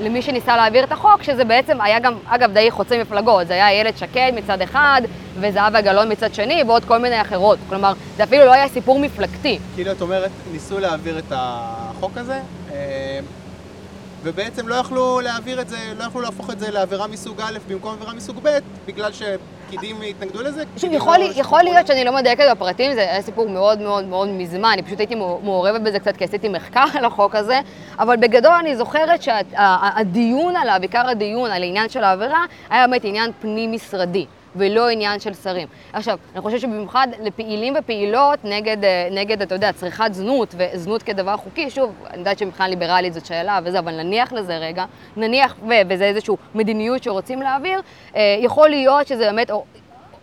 למי שניסה להעביר את החוק, שזה בעצם היה גם, אגב, די חוצה מפלגות. זה היה איילת שקד מצד אחד, וזהבה גלאון מצד שני, ועוד כל מיני אחרות. כלומר, זה אפילו לא היה סיפור מפלגתי. כאילו, את אומרת, ניסו להעביר את החוק הזה, אה, ובעצם לא יכלו להעביר את זה, לא יכלו להפוך את זה לעבירה מסוג א' במקום עבירה מסוג ב', בגלל שפקידים התנגדו לזה? שוב, יכול, לא יכול להיות שאני לא מדייקת בפרטים, זה היה סיפור מאוד מאוד מאוד מזמן, אני פשוט הייתי מעורבת בזה קצת כי עשיתי מחקר על החוק הזה, אבל בגדול אני זוכרת שהדיון עליו, עיקר הדיון על העניין של העבירה, היה באמת עניין פנים-משרדי. ולא עניין של שרים. עכשיו, אני חושבת שבמיוחד לפעילים ופעילות נגד, אה, נגד, אתה יודע, צריכת זנות וזנות כדבר חוקי, שוב, אני יודעת שמבחינה ליברלית זאת שאלה וזה, אבל נניח לזה רגע, נניח, ו, וזה איזושהי מדיניות שרוצים להעביר, אה, יכול להיות שזה באמת...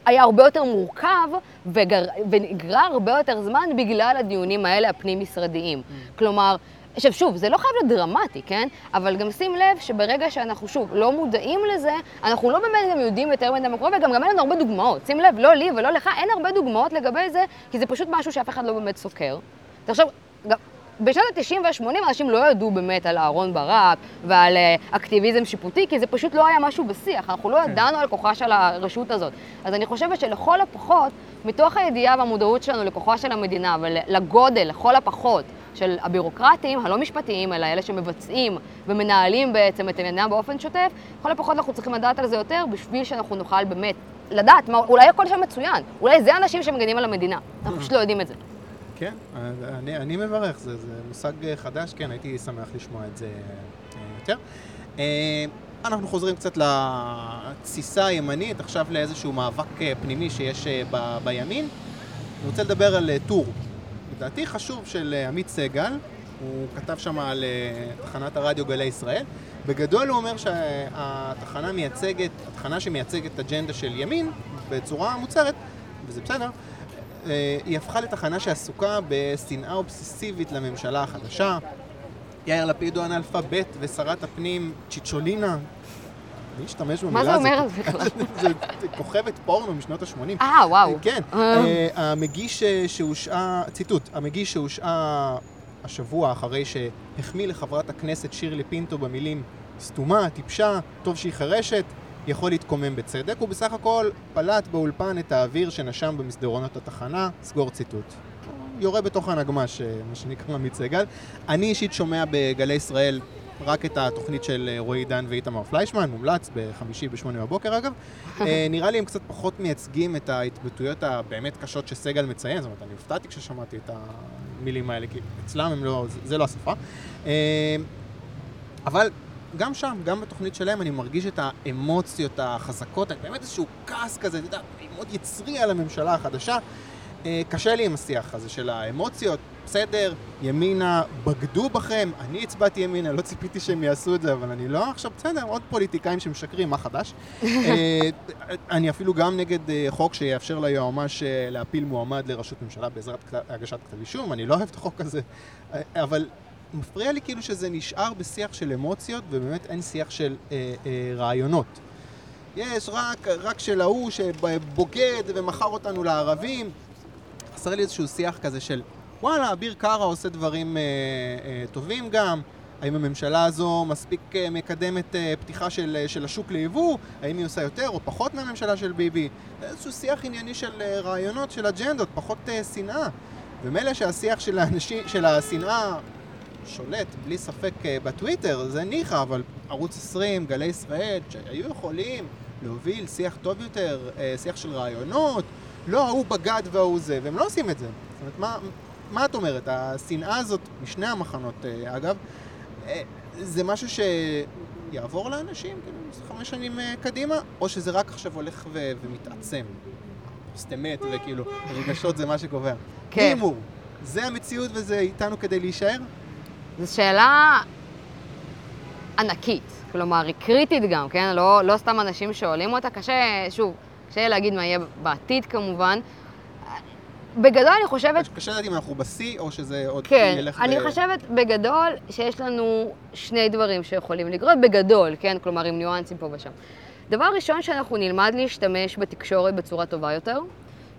היה הרבה יותר מורכב וגר, ונגרר הרבה יותר זמן בגלל הדיונים האלה הפנים-משרדיים. Mm. כלומר, עכשיו שוב, זה לא חייב להיות דרמטי, כן? אבל גם שים לב שברגע שאנחנו שוב לא מודעים לזה, אנחנו לא באמת גם יודעים יותר מדי מה קורה, וגם גם אין לנו הרבה דוגמאות. שים לב, לא לי ולא לך, אין הרבה דוגמאות לגבי זה, כי זה פשוט משהו שאף אחד לא באמת סוקר. תחשוב, גם... בשנות ה-90 וה-80 אנשים לא ידעו באמת על אהרון ברק ועל uh, אקטיביזם שיפוטי, כי זה פשוט לא היה משהו בשיח, אנחנו לא כן. ידענו על כוחה של הרשות הזאת. אז אני חושבת שלכל הפחות, מתוך הידיעה והמודעות שלנו לכוחה של המדינה ולגודל, לכל הפחות, של הבירוקרטים, הלא משפטיים, אלא אלה שמבצעים ומנהלים בעצם את עניינם באופן שוטף, לכל הפחות אנחנו צריכים לדעת על זה יותר בשביל שאנחנו נוכל באמת לדעת, מה, אולי הכל שם מצוין, אולי זה אנשים שמגנים על המדינה, אנחנו פשוט לא יודעים את זה. כן, אני, אני מברך, זה, זה מושג חדש, כן, הייתי שמח לשמוע את זה אה, יותר. אה, אנחנו חוזרים קצת לתסיסה הימנית, עכשיו לאיזשהו מאבק אה, פנימי שיש ב, בימין. אני רוצה לדבר על טור, לדעתי חשוב של אה, עמית סגל, הוא כתב שם על אה, תחנת הרדיו גלי ישראל. בגדול הוא אומר שהתחנה מייצגת, התחנה שמייצגת אג'נדה של ימין בצורה מוצהרת, וזה בסדר, אה, היא הפכה לתחנה שעסוקה בשנאה אובססיבית לממשלה החדשה. יאיר לפיד הוא אנאלפבית ושרת הפנים צ'יצ'ולינה, מי השתמש במילה הזאת? מה זה אומר על [laughs] זה בכלל? זה כוכבת פורנו משנות ה-80. אה, וואו. כן. אה. אה, המגיש אה, שהושעה, ציטוט, המגיש שהושעה השבוע אחרי שהחמיא לחברת הכנסת שירלי פינטו במילים סתומה, טיפשה, טוב שהיא חירשת, יכול להתקומם בצדק, הוא בסך הכל פלט באולפן את האוויר שנשם במסדרונות התחנה, סגור ציטוט. יורה בתוך הנגמ"ש, מה שנקרא עמית סגל. אני אישית שומע בגלי ישראל רק את התוכנית של אה, רועי דן ואיתמר פליישמן, מומלץ בחמישי בשמונה בבוקר אגב. [laughs] אה, נראה לי הם קצת פחות מייצגים את ההתבטאויות הבאמת קשות שסגל מציין, זאת אומרת, אני הופתעתי כששמעתי את המילים האלה, כי אצלם הם לא, זה לא השפה. אה, אבל גם שם, גם בתוכנית שלהם, אני מרגיש את האמוציות החזקות, באמת איזשהו כעס כזה, אתה יודע, מאוד יצרי על הממשלה החדשה. קשה לי עם השיח הזה של האמוציות, בסדר, ימינה בגדו בכם, אני הצבעתי ימינה, לא ציפיתי שהם יעשו את זה, אבל אני לא, עכשיו בסדר, עוד פוליטיקאים שמשקרים, מה חדש? [laughs] אה, אני אפילו גם נגד אה, חוק שיאפשר ליועמ"ש אה, להפיל מועמד לראשות ממשלה בעזרת הגשת כתב אישום, אני לא אוהב את החוק הזה, אבל מפריע לי כאילו שזה נשאר בשיח של אמוציות, ובאמת אין שיח של אה, אה, רעיונות. יש רק, רק של ההוא שבוגד ומכר אותנו לערבים. חסר לי איזשהו שיח כזה של וואלה, אביר קארה עושה דברים אה, אה, טובים גם. האם הממשלה הזו מספיק אה, מקדמת אה, פתיחה של, אה, של השוק ליבוא? האם היא עושה יותר או פחות מהממשלה של ביבי? איזשהו שיח ענייני של אה, רעיונות, של אג'נדות, פחות אה, שנאה. ומילא שהשיח של, האנשים, של השנאה שולט בלי ספק אה, בטוויטר, זה ניחא, אבל ערוץ 20, גלי ישראל, שהיו יכולים להוביל שיח טוב יותר, אה, שיח של רעיונות, לא ההוא בגד וההוא זה, והם לא עושים את זה. זאת אומרת, מה, מה את אומרת? השנאה הזאת, משני המחנות אה, אגב, אה, זה משהו שיעבור לאנשים, כאילו, חמש שנים אה, קדימה, או שזה רק עכשיו הולך ו- ומתעצם? סתמת וכאילו, רגשות זה מה שקובע. כן. הימור, זה המציאות וזה איתנו כדי להישאר? זו שאלה ענקית, כלומר, היא קריטית גם, כן? לא, לא סתם אנשים שואלים אותה, קשה, שוב, קשה להגיד מה יהיה בעתיד כמובן. בגדול אני חושבת... קשה לדעת אם אנחנו בשיא או שזה עוד כן, ילך אני ו- חושבת בגדול שיש לנו שני דברים שיכולים לקרות, בגדול, כן? כלומר, עם ניואנסים פה ושם. דבר ראשון, שאנחנו נלמד להשתמש בתקשורת בצורה טובה יותר.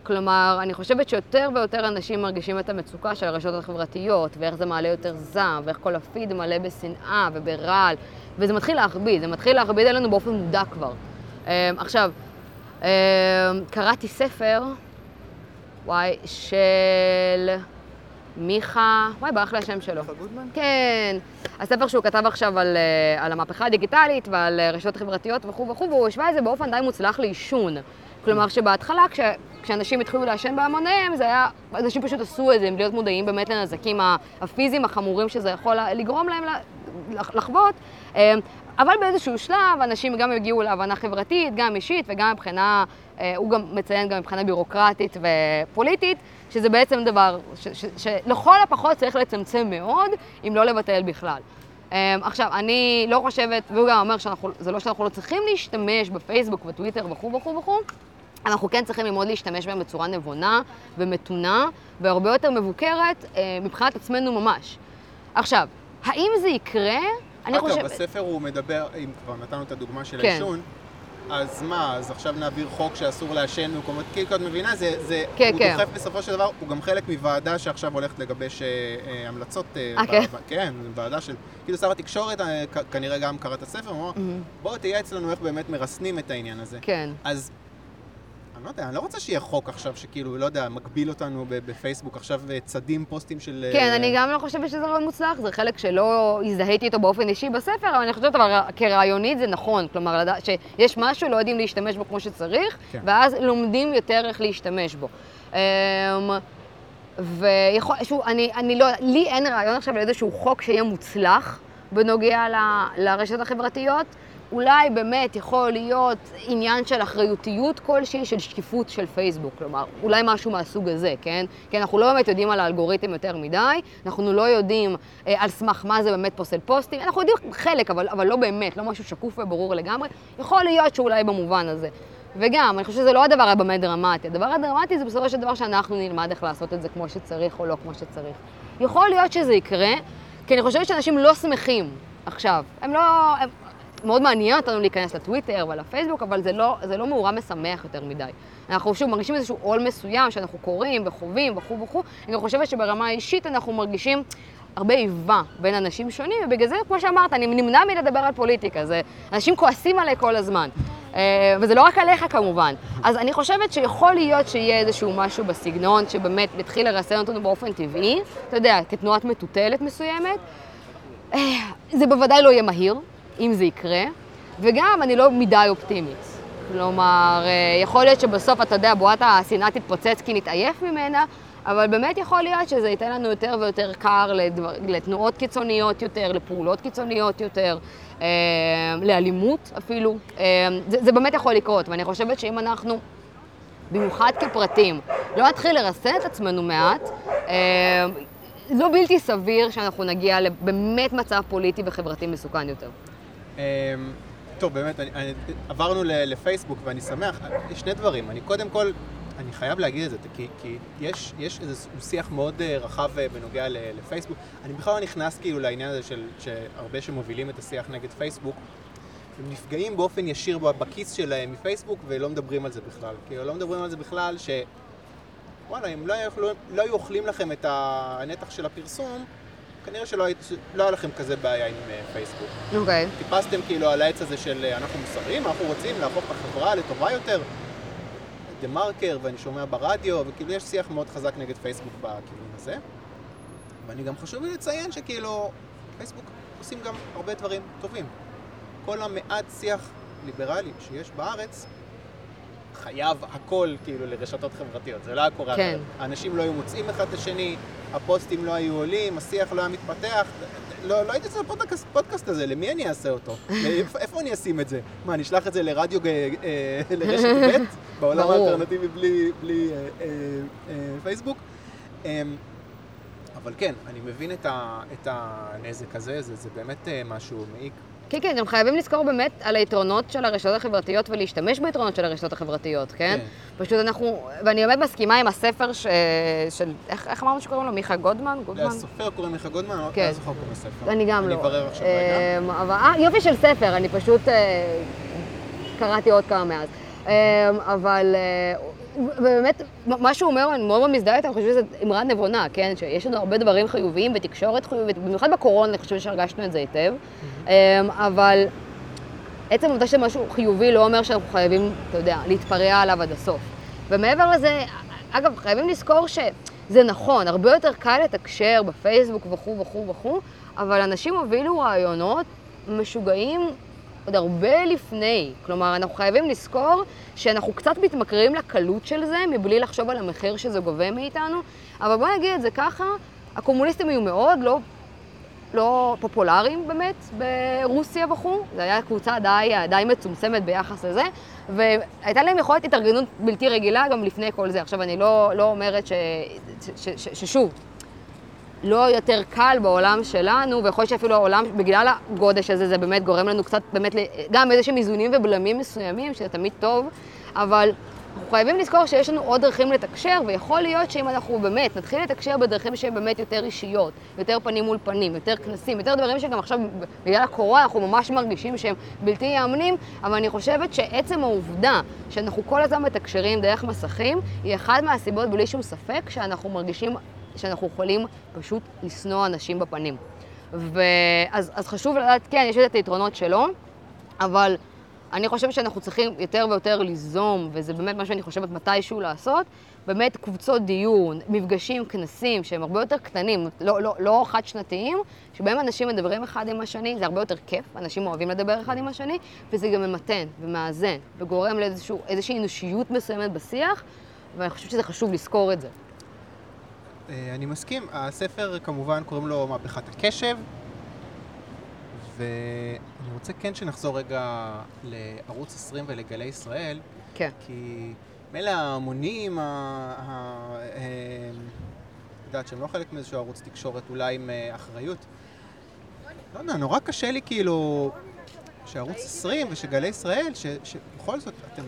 כלומר, אני חושבת שיותר ויותר אנשים מרגישים את המצוקה של הרשתות החברתיות, ואיך זה מעלה יותר זעם, ואיך כל הפיד מלא בשנאה וברעל, וזה מתחיל להכביד, זה מתחיל להכביד עלינו באופן מודע כבר. אמ, עכשיו, אמ, קראתי ספר, וואי, של מיכה, וואי, ברח לי השם שלו. מיכה גודמן? כן, הספר שהוא כתב עכשיו על, אה, על המהפכה הדיגיטלית ועל אה, רשתות חברתיות וכו' וכו', והוא השווה את זה באופן די מוצלח לעישון. כלומר שבהתחלה, כש, כשאנשים התחילו לעשן בהמוניהם, זה היה, אנשים פשוט עשו את זה, עם להיות מודעים באמת לנזקים הפיזיים החמורים שזה יכול לגרום להם לחוות. אה, אבל באיזשהו שלב אנשים גם הגיעו להבנה חברתית, גם אישית וגם מבחינה, אה, הוא גם מציין גם מבחינה בירוקרטית ופוליטית, שזה בעצם דבר שלכל הפחות צריך לצמצם מאוד, אם לא לבטל בכלל. אה, עכשיו, אני לא חושבת, והוא גם אומר שזה לא שאנחנו לא צריכים להשתמש בפייסבוק, בטוויטר וכו' וכו' וכו', אנחנו כן צריכים ללמוד להשתמש בהם בצורה נבונה ומתונה, והרבה יותר מבוקרת אה, מבחינת עצמנו ממש. עכשיו, האם זה יקרה? אני אגב, חושבת... בספר הוא מדבר, אם כבר נתנו את הדוגמה של כן. העישון, אז מה, אז עכשיו נעביר חוק שאסור לעשן במקומות, כאילו את מבינה, זה, זה, כן, הוא כן. דוחף בסופו של דבר, הוא גם חלק מוועדה שעכשיו הולכת לגבש אה, אה, המלצות. אה, אה, ב- כן? ב- כן, ועדה של, כאילו שר התקשורת אה, כנראה גם קרא את הספר, הוא אמר. בוא תהיה אצלנו איך באמת מרסנים את העניין הזה. כן. אז אני לא יודע, אני לא רוצה שיהיה חוק עכשיו שכאילו, לא יודע, מגביל אותנו בפייסבוק, עכשיו אה, צדים פוסטים של... אה, כן, אני גם לא חושבת שזה רעיון מוצלח, זה חלק שלא הזדהיתי איתו באופן אישי בספר, אבל אני חושבת, אבל כרעיונית זה נכון. כלומר, שיש משהו, לא יודעים להשתמש בו כמו שצריך, כן. ואז לומדים יותר איך להשתמש בו. אמ, ויכול, שוב, אני, אני לא, לי אין רעיון עכשיו לאיזשהו חוק שיהיה מוצלח בנוגע ל- לרשתות החברתיות. אולי באמת יכול להיות עניין של אחריותיות כלשהי, של שקיפות של פייסבוק, כלומר, אולי משהו מהסוג הזה, כן? כי אנחנו לא באמת יודעים על האלגוריתם יותר מדי, אנחנו לא יודעים אה, על סמך מה זה באמת פוסל פוסטים, אנחנו יודעים חלק, אבל, אבל לא באמת, לא משהו שקוף וברור לגמרי. יכול להיות שאולי במובן הזה. וגם, אני חושבת שזה לא הדבר הבאמת דרמטי. הדבר הדרמטי זה בסופו של דבר שאנחנו נלמד איך לעשות את זה כמו שצריך או לא כמו שצריך. יכול להיות שזה יקרה, כי אני חושבת שאנשים לא שמחים עכשיו. הם לא... הם, מאוד מעניין אותנו להיכנס לטוויטר ולפייסבוק, אבל זה לא, זה לא מאורע משמח יותר מדי. אנחנו שוב מרגישים איזשהו עול מסוים שאנחנו קוראים וחווים וכו' וכו'. אני חושבת שברמה האישית אנחנו מרגישים הרבה איבה בין אנשים שונים, ובגלל זה, כמו שאמרת, אני נמנע מלדבר על פוליטיקה. זה, אנשים כועסים עליי כל הזמן. אה, וזה לא רק עליך כמובן. אז אני חושבת שיכול להיות שיהיה איזשהו משהו בסגנון שבאמת יתחיל לרסן אותנו באופן טבעי, אתה יודע, כתנועת מטוטלת מסוימת. אה, זה בוודאי לא יהיה מהיר, אם זה יקרה, וגם אני לא מדי אופטימית. כלומר, אה, יכול להיות שבסוף, אתה יודע, בועת השנאה תתפוצץ כי נתעייף ממנה, אבל באמת יכול להיות שזה ייתן לנו יותר ויותר קר לדבר, לתנועות קיצוניות יותר, לפעולות קיצוניות יותר, אה, לאלימות אפילו. אה, זה, זה באמת יכול לקרות, ואני חושבת שאם אנחנו, במיוחד כפרטים, לא נתחיל לרסן את עצמנו מעט, אה, לא בלתי סביר שאנחנו נגיע לבאמת מצב פוליטי וחברתי מסוכן יותר. אמ, טוב, באמת, אני, אני, עברנו לפייסבוק ואני שמח, שני דברים. אני קודם כל, אני חייב להגיד את זה, כי, כי יש, יש איזה שיח מאוד אה, רחב אה, בנוגע לפייסבוק. אני בכלל לא נכנס כאילו לעניין הזה של שהרבה שמובילים את השיח נגד פייסבוק, הם נפגעים באופן ישיר בכיס שלהם מפייסבוק ולא מדברים על זה בכלל. כאילו לא מדברים על זה בכלל ש... וואלה, אם לא היו, לא היו אוכלים לכם את הנתח של הפרסום, כנראה שלא היית- לא היה לכם כזה בעיה עם אה, פייסבוק. אוקיי. טיפסתם כאילו על העץ הזה של אה, אנחנו מוסריים, אנחנו רוצים להפוך את החברה לטובה יותר. דה מרקר, ואני שומע ברדיו, וכאילו יש שיח מאוד חזק נגד פייסבוק בכיוון הזה. ואני גם חשוב לי לציין שכאילו, פייסבוק עושים גם הרבה דברים טובים. כל המעט שיח ליברלי שיש בארץ, חייב הכל כאילו לרשתות חברתיות, זה לא היה קורה כן. האנשים לא היו מוצאים אחד את השני, הפוסטים לא היו עולים, השיח לא היה מתפתח. לא, לא הייתי עושה פודקאסט, פודקאסט הזה, למי אני אעשה אותו? [laughs] איפה, איפה אני אשים את זה? מה, אני אשלח את זה לרדיו, אה, לרשת ב' [laughs] בעולם. האלטרנטיבי בלי, בלי אה, אה, אה, פייסבוק? אה, אבל כן, אני מבין את, ה, את הנזק הזה, זה, זה באמת אה, משהו מעיק. כן, כן, אתם חייבים לזכור באמת על היתרונות של הרשתות החברתיות ולהשתמש ביתרונות של הרשתות החברתיות, כן? כן. פשוט אנחנו, ואני באמת מסכימה עם הספר ש... של, איך, איך אמרנו שקוראים לו? מיכה גודמן? גודמן? הסופר קוראים מיכה גודמן, אני כן. לא זוכר קוראים לספר. אני גם לא. אני אברר עכשיו רגע. אמ, אבל, אה, יופי של ספר, אני פשוט אה, קראתי עוד כמה מאז. אמ, אבל אה, באמת, מה שהוא אומר, אני מאוד מאוד מזדהה איתו, אני חושבת שזו אמרה נבונה, כן? שיש לנו הרבה דברים חיוביים ותקשורת חיובית, במיוחד בקורונה, אני חושבת שהרגשנו את זה היטב. אמ, אבל עצם העובדה שמשהו חיובי לא אומר שאנחנו חייבים, אתה יודע, להתפרע עליו עד הסוף. ומעבר לזה, אגב, חייבים לזכור שזה נכון, הרבה יותר קל לתקשר בפייסבוק וכו' וכו' וכו', אבל אנשים הובילו רעיונות משוגעים עוד הרבה לפני. כלומר, אנחנו חייבים לזכור שאנחנו קצת מתמכרים לקלות של זה, מבלי לחשוב על המחיר שזה גובה מאיתנו. אבל בוא נגיד את זה ככה, הקומוניסטים היו מאוד לא לא פופולריים באמת ברוסיה וכו', זו הייתה קבוצה די, די מצומצמת ביחס לזה, והייתה להם יכולת התארגנות בלתי רגילה גם לפני כל זה. עכשיו, אני לא, לא אומרת ש, ש, ש, ש, ששוב, לא יותר קל בעולם שלנו, ויכול להיות שאפילו העולם, בגלל הגודש הזה, זה באמת גורם לנו קצת, באמת, גם איזה שהם איזונים ובלמים מסוימים, שזה תמיד טוב, אבל אנחנו חייבים לזכור שיש לנו עוד דרכים לתקשר, ויכול להיות שאם אנחנו באמת נתחיל לתקשר בדרכים שהן באמת יותר אישיות, יותר פנים מול פנים, יותר כנסים, יותר דברים שגם עכשיו, בגלל הקורונה, אנחנו ממש מרגישים שהם בלתי ייאמנים, אבל אני חושבת שעצם העובדה שאנחנו כל הזמן מתקשרים דרך מסכים, היא אחת מהסיבות, בלי שום ספק, שאנחנו מרגישים שאנחנו יכולים פשוט לשנוא אנשים בפנים. ואז אז חשוב לדעת, כן, יש את היתרונות שלו, אבל אני חושבת שאנחנו צריכים יותר ויותר ליזום, וזה באמת מה שאני חושבת מתישהו לעשות, באמת קבוצות דיון, מפגשים, כנסים, שהם הרבה יותר קטנים, לא, לא, לא חד-שנתיים, שבהם אנשים מדברים אחד עם השני, זה הרבה יותר כיף, אנשים אוהבים לדבר אחד עם השני, וזה גם ממתן ומאזן, וגורם לאיזושהי אנושיות מסוימת בשיח, ואני חושבת שזה חשוב לזכור את זה. אה, אני מסכים, הספר כמובן קוראים לו מהפכת הקשב, ואני רוצה כן שנחזור רגע לערוץ 20 ולגלי ישראל, כן. כי מילא ההמונים, אה, יודעת שהם לא חלק מאיזשהו ערוץ תקשורת, אולי עם אה, אחריות. לא יודע, נורא קשה לי כאילו שערוץ 20 ושגלי ישראל, שבכל זאת אתם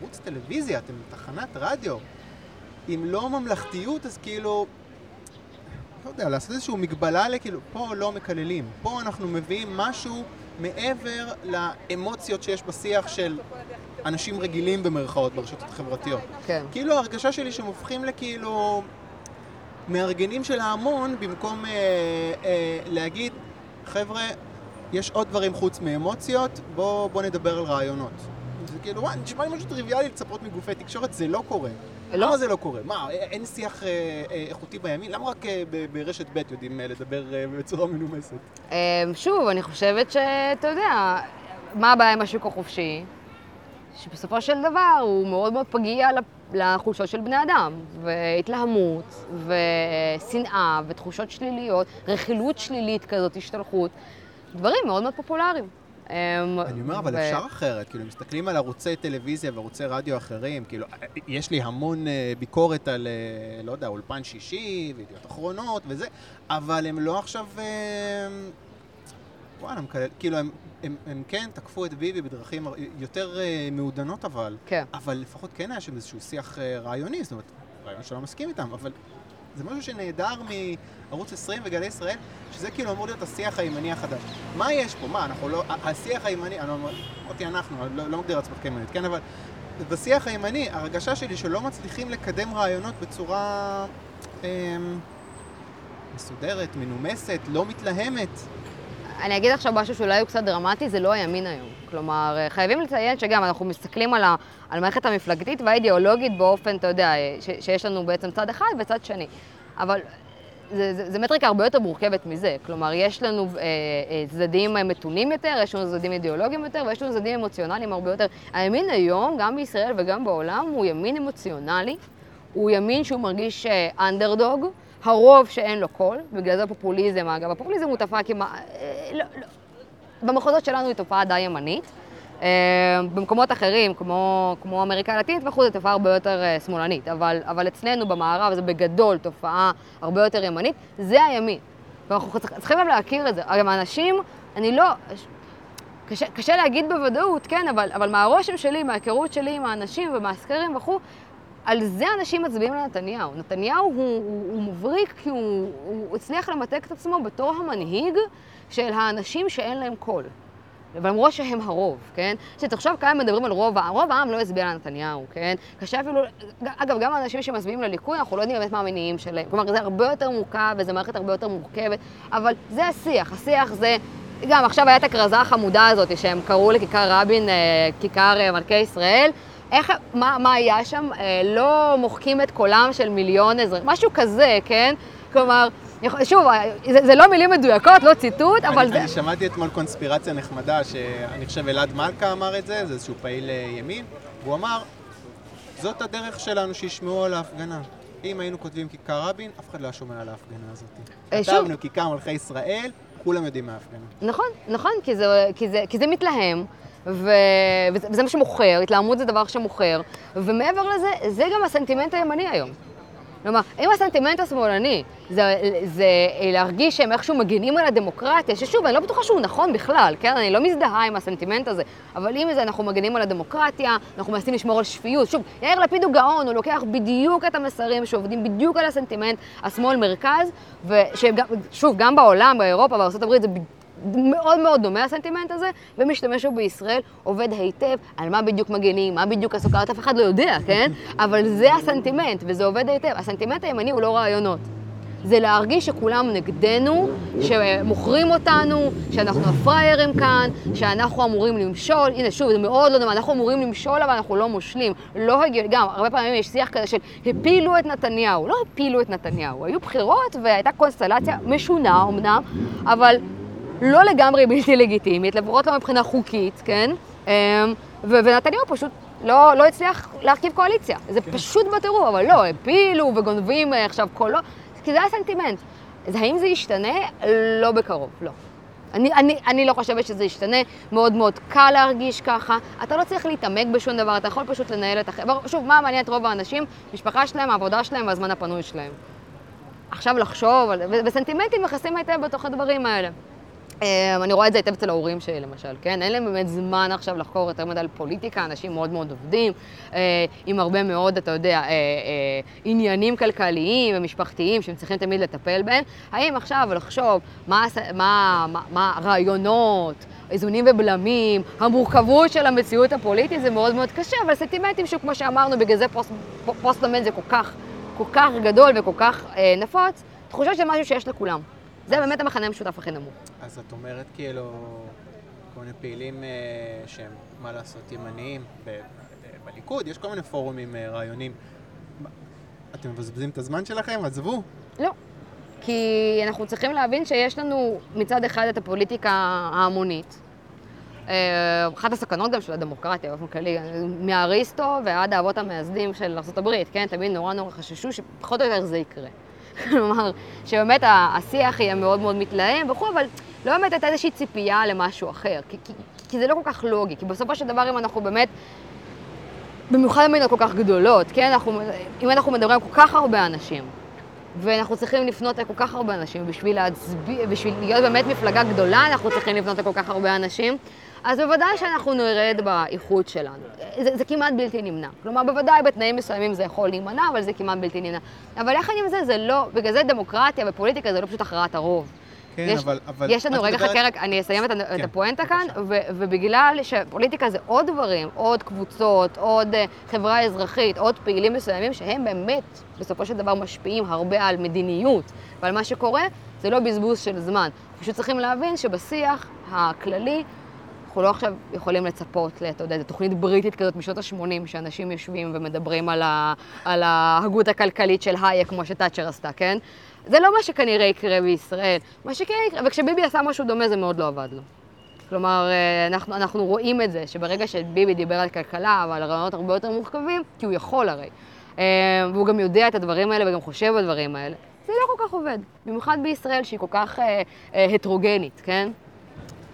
ערוץ טלוויזיה, אתם תחנת רדיו, אם לא ממלכתיות, אז כאילו, לא יודע, לעשות איזושהי מגבלה לכאילו, פה לא מקללים, פה אנחנו מביאים משהו מעבר לאמוציות שיש בשיח של אנשים רגילים במרכאות ברשתות החברתיות. כן. כאילו ההרגשה שלי שהם הופכים לכאילו מארגנים של ההמון במקום אה, אה, להגיד, חבר'ה, יש עוד דברים חוץ מאמוציות, בואו בוא נדבר על רעיונות. זה כאילו, וואי, נשמע לי משהו טריוויאלי לצפות מגופי תקשורת, זה לא קורה. לא? למה זה לא קורה? מה, אין שיח אה, אה, איכותי בימין? למה רק אה, ברשת ב' יודעים לדבר בצורה מנומסת? אמ, שוב, אני חושבת שאתה יודע, מה הבעיה עם השוק החופשי? שבסופו של דבר הוא מאוד מאוד פגיע לחולשות של בני אדם, והתלהמות, ושנאה, ותחושות שליליות, רכילות שלילית כזאת, השתלחות, דברים מאוד מאוד פופולריים. אמ, אני אומר, אבל אפשר אחרת, כאילו, מסתכלים על ערוצי טלוויזיה וערוצי רדיו אחרים, כאילו, יש לי המון אה, ביקורת על, אה, לא יודע, אולפן שישי, וידיעות אחרונות וזה, אבל הם לא עכשיו, אה, וואלה, הם כאלה- כאילו הם, הם, הם כן תקפו את ביבי בדרכים יותר אה, מעודנות אבל, כן. אבל לפחות כן היה שם איזשהו שיח אה, רעיוני, זאת אומרת, רעיון שלא מסכים איתם, אבל זה משהו שנעדר מערוץ 20 וגלי ישראל, שזה כאילו אמור להיות השיח הימני החדש. מה יש פה? מה, אנחנו לא... השיח הימני, אני לא אומר- אמרתי אנחנו, אני לא, לא מגדיר עצמך כימנית, כן, אבל בשיח הימני, הרגשה שלי שלא מצליחים לקדם רעיונות בצורה אה, מסודרת, מנומסת, לא מתלהמת. אני אגיד עכשיו משהו שאולי הוא קצת דרמטי, זה לא הימין היום. כלומר, אה, חייבים לציין שגם אנחנו מסתכלים על, ה, על המערכת המפלגתית והאידיאולוגית באופן, אתה יודע, אה, ש, שיש לנו בעצם צד אחד וצד שני. אבל זה, זה, זה מטריקה הרבה יותר מורכבת מזה. כלומר, יש לנו אה, אה, צדדים מתונים יותר, יש לנו צדדים אידיאולוגיים יותר, ויש לנו צדדים אמוציונליים הרבה יותר. הימין היום, גם בישראל וגם בעולם, הוא ימין אמוציונלי. הוא ימין שהוא מרגיש אנדרדוג, הרוב שאין לו קול, בגלל זה פופוליזם, אגב, הפופוליזם הוא תופעה כמעט... אה, לא, לא. במחוזות שלנו היא תופעה די ימנית. אה, במקומות אחרים, כמו, כמו אמריקה הלטינית וכו', זו תופעה הרבה יותר אה, שמאלנית, אבל, אבל אצלנו במערב זה בגדול תופעה הרבה יותר ימנית, זה הימין. ואנחנו צריכים גם להכיר את זה. אגב, האנשים, אני לא... קשה, קשה להגיד בוודאות, כן, אבל, אבל מהרושם שלי, מההיכרות שלי עם האנשים ומהסקרים וכו', על זה אנשים מצביעים לנתניהו. נתניהו הוא, הוא, הוא מבריק כי הוא, הוא הצליח למתק את עצמו בתור המנהיג של האנשים שאין להם קול. ולמרות שהם הרוב, כן? שתחשוב כמה מדברים על רוב העם, רוב העם לא יצביע לנתניהו, כן? קשה אפילו, אגב, גם האנשים שמצביעים לליכוד, אנחנו לא יודעים באמת מה המניעים שלהם. כלומר, זה הרבה יותר מורכב וזו מערכת הרבה יותר מורכבת, אבל זה השיח, השיח זה... גם עכשיו הייתה את הכרזה החמודה הזאת שהם קראו לכיכר רבין, אה, כיכר אה, מלכי ישראל. איך, מה, מה היה שם? אה, לא מוחקים את קולם של מיליון אזרחים, משהו כזה, כן? כלומר, שוב, זה, זה לא מילים מדויקות, לא ציטוט, אבל אני, זה... אני שמעתי אתמול קונספירציה נחמדה, שאני חושב אלעד מלכה אמר את זה, זה איזשהו פעיל אה, ימין, והוא אמר, זאת הדרך שלנו שישמעו על ההפגנה. אם היינו כותבים כיכר רבין, אף אחד לא היה שומע על ההפגנה הזאת. אה, שוב- כתבנו כיכר מלכי ישראל, כולם יודעים מההפגנה. נכון, נכון, כי זה, כי זה, כי זה מתלהם, ו... וזה, וזה מה שמוכר, התלהמות זה דבר שמוכר, ומעבר לזה, זה גם הסנטימנט הימני היום. כלומר, אם הסנטימנט השמאלני זה, זה להרגיש שהם איכשהו מגינים על הדמוקרטיה, ששוב, אני לא בטוחה שהוא נכון בכלל, כן? אני לא מזדהה עם הסנטימנט הזה, אבל אם זה אנחנו מגינים על הדמוקרטיה, אנחנו מנסים לשמור על שפיות. שוב, יאיר לפיד הוא גאון, הוא לוקח בדיוק את המסרים שעובדים בדיוק על הסנטימנט השמאל-מרכז, ושוב, גם בעולם, באירופה, בארה"ב, זה מאוד מאוד דומה הסנטימנט הזה, ומשתמש בו בישראל, עובד היטב, על מה בדיוק מגינים, מה בדיוק הסוכרת, אף אחד לא יודע, כן? [laughs] אבל זה הסנטימנט, וזה עובד היטב. הסנטימנט הימני הוא לא רעיונות. זה להרגיש שכולם נגדנו, שמוכרים אותנו, שאנחנו הפראיירים כאן, שאנחנו אמורים למשול. הנה, שוב, זה מאוד לא דומה, אנחנו אמורים למשול, אבל אנחנו לא מושלים. לא הגיוני, גם, הרבה פעמים יש שיח כזה של הפילו את נתניהו. לא הפילו את נתניהו, היו בחירות והייתה קונסטלציה משונה אמנם, אבל לא לגמרי בלתי לגיטימית, לפחות לא מבחינה חוקית, כן? אמ, ונתניהו פשוט לא, לא הצליח להרכיב קואליציה. זה כן. פשוט בטירוף, אבל לא, הפילו וגונבים אה, עכשיו קולות, כי זה הסנטימנט. אז האם זה ישתנה? לא בקרוב, לא. אני, אני, אני לא חושבת שזה ישתנה, מאוד מאוד קל להרגיש ככה. אתה לא צריך להתעמק בשום דבר, אתה יכול פשוט לנהל את החיים. שוב, מה מעניין את רוב האנשים? משפחה שלהם, העבודה שלהם והזמן הפנוי שלהם. עכשיו לחשוב, וסנטימנטים נכנסים היטב בתוך הדברים האלה. אה, אני רואה את זה היטב אצל ההורים שלי למשל, כן? אין להם באמת זמן עכשיו לחקור יותר מדי על פוליטיקה, אנשים מאוד מאוד עובדים, אה, עם הרבה מאוד, אתה יודע, אה, אה, עניינים כלכליים ומשפחתיים שהם צריכים תמיד לטפל בהם. האם עכשיו לחשוב מה, מה, מה, מה הרעיונות, איזונים ובלמים, המורכבות של המציאות הפוליטית, זה מאוד מאוד קשה, אבל סנטימנטים שכמו שאמרנו, בגלל זה פוסט, הסנטימנט הזה כל כך, כל כך גדול וכל כך אה, נפוץ, תחושה שזה משהו שיש לכולם. זה באמת המכנה המשותף הכי נמוך. אז את אומרת כאילו, כל מיני פעילים אה, שהם, מה לעשות, ימניים, ב- בליכוד, יש כל מיני פורומים אה, רעיונים. אתם מבזבזים את הזמן שלכם? עזבו. לא. כי אנחנו צריכים להבין שיש לנו מצד אחד את הפוליטיקה ההמונית. אה, אחת הסכנות גם של הדמוקרטיה באופן כללי, מאריסטו ועד האבות המייסדים של ארה"ב, כן? תמיד נורא נורא חששו שפחות או יותר זה יקרה. כלומר, שבאמת השיח יהיה מאוד מאוד מתלהם וכו', אבל לא באמת הייתה איזושהי ציפייה למשהו אחר, כי, כי, כי זה לא כל כך לוגי, כי בסופו של דבר אם אנחנו באמת, במיוחד במדינות כל כך גדולות, כן? אנחנו, אם אנחנו מדברים על כל כך הרבה אנשים, ואנחנו צריכים לפנות לכל כך הרבה אנשים, בשביל להצביע, בשביל להיות באמת מפלגה גדולה, אנחנו צריכים לפנות לכל כך הרבה אנשים. אז בוודאי שאנחנו נרד באיכות שלנו. זה, זה כמעט בלתי נמנע. כלומר, בוודאי בתנאים מסוימים זה יכול להימנע, אבל זה כמעט בלתי נמנע. אבל יחד עם זה, זה לא, בגלל זה דמוקרטיה ופוליטיקה זה לא פשוט הכרעת הרוב. כן, יש, אבל... אבל יש לנו, רגע, חכה, רק אני אסיים את, כן, את הפואנטה כאן. ו, ובגלל שפוליטיקה זה עוד דברים, עוד קבוצות, עוד uh, חברה אזרחית, עוד פעילים מסוימים, שהם באמת, בסופו של דבר, משפיעים הרבה על מדיניות ועל מה שקורה, זה לא בזבוז של זמן. פשוט צריכים להבין שבשיח הכללי, אנחנו לא עכשיו יכולים לצפות, אתה יודע, זו תוכנית בריטית כזאת משנות ה-80, שאנשים יושבים ומדברים על, ה, על ההגות הכלכלית של הייק, כמו שתאצ'ר עשתה, כן? זה לא מה שכנראה יקרה בישראל. מה שכן יקרה, וכשביבי עשה משהו דומה זה מאוד לא עבד לו. כלומר, אה, אנחנו, אנחנו רואים את זה, שברגע שביבי דיבר על כלכלה ועל רעיונות הרבה יותר מורכבים, כי הוא יכול הרי, אה, והוא גם יודע את הדברים האלה וגם חושב בדברים האלה, זה לא כל כך עובד. במיוחד בישראל שהיא כל כך אה, אה, הטרוגנית, כן?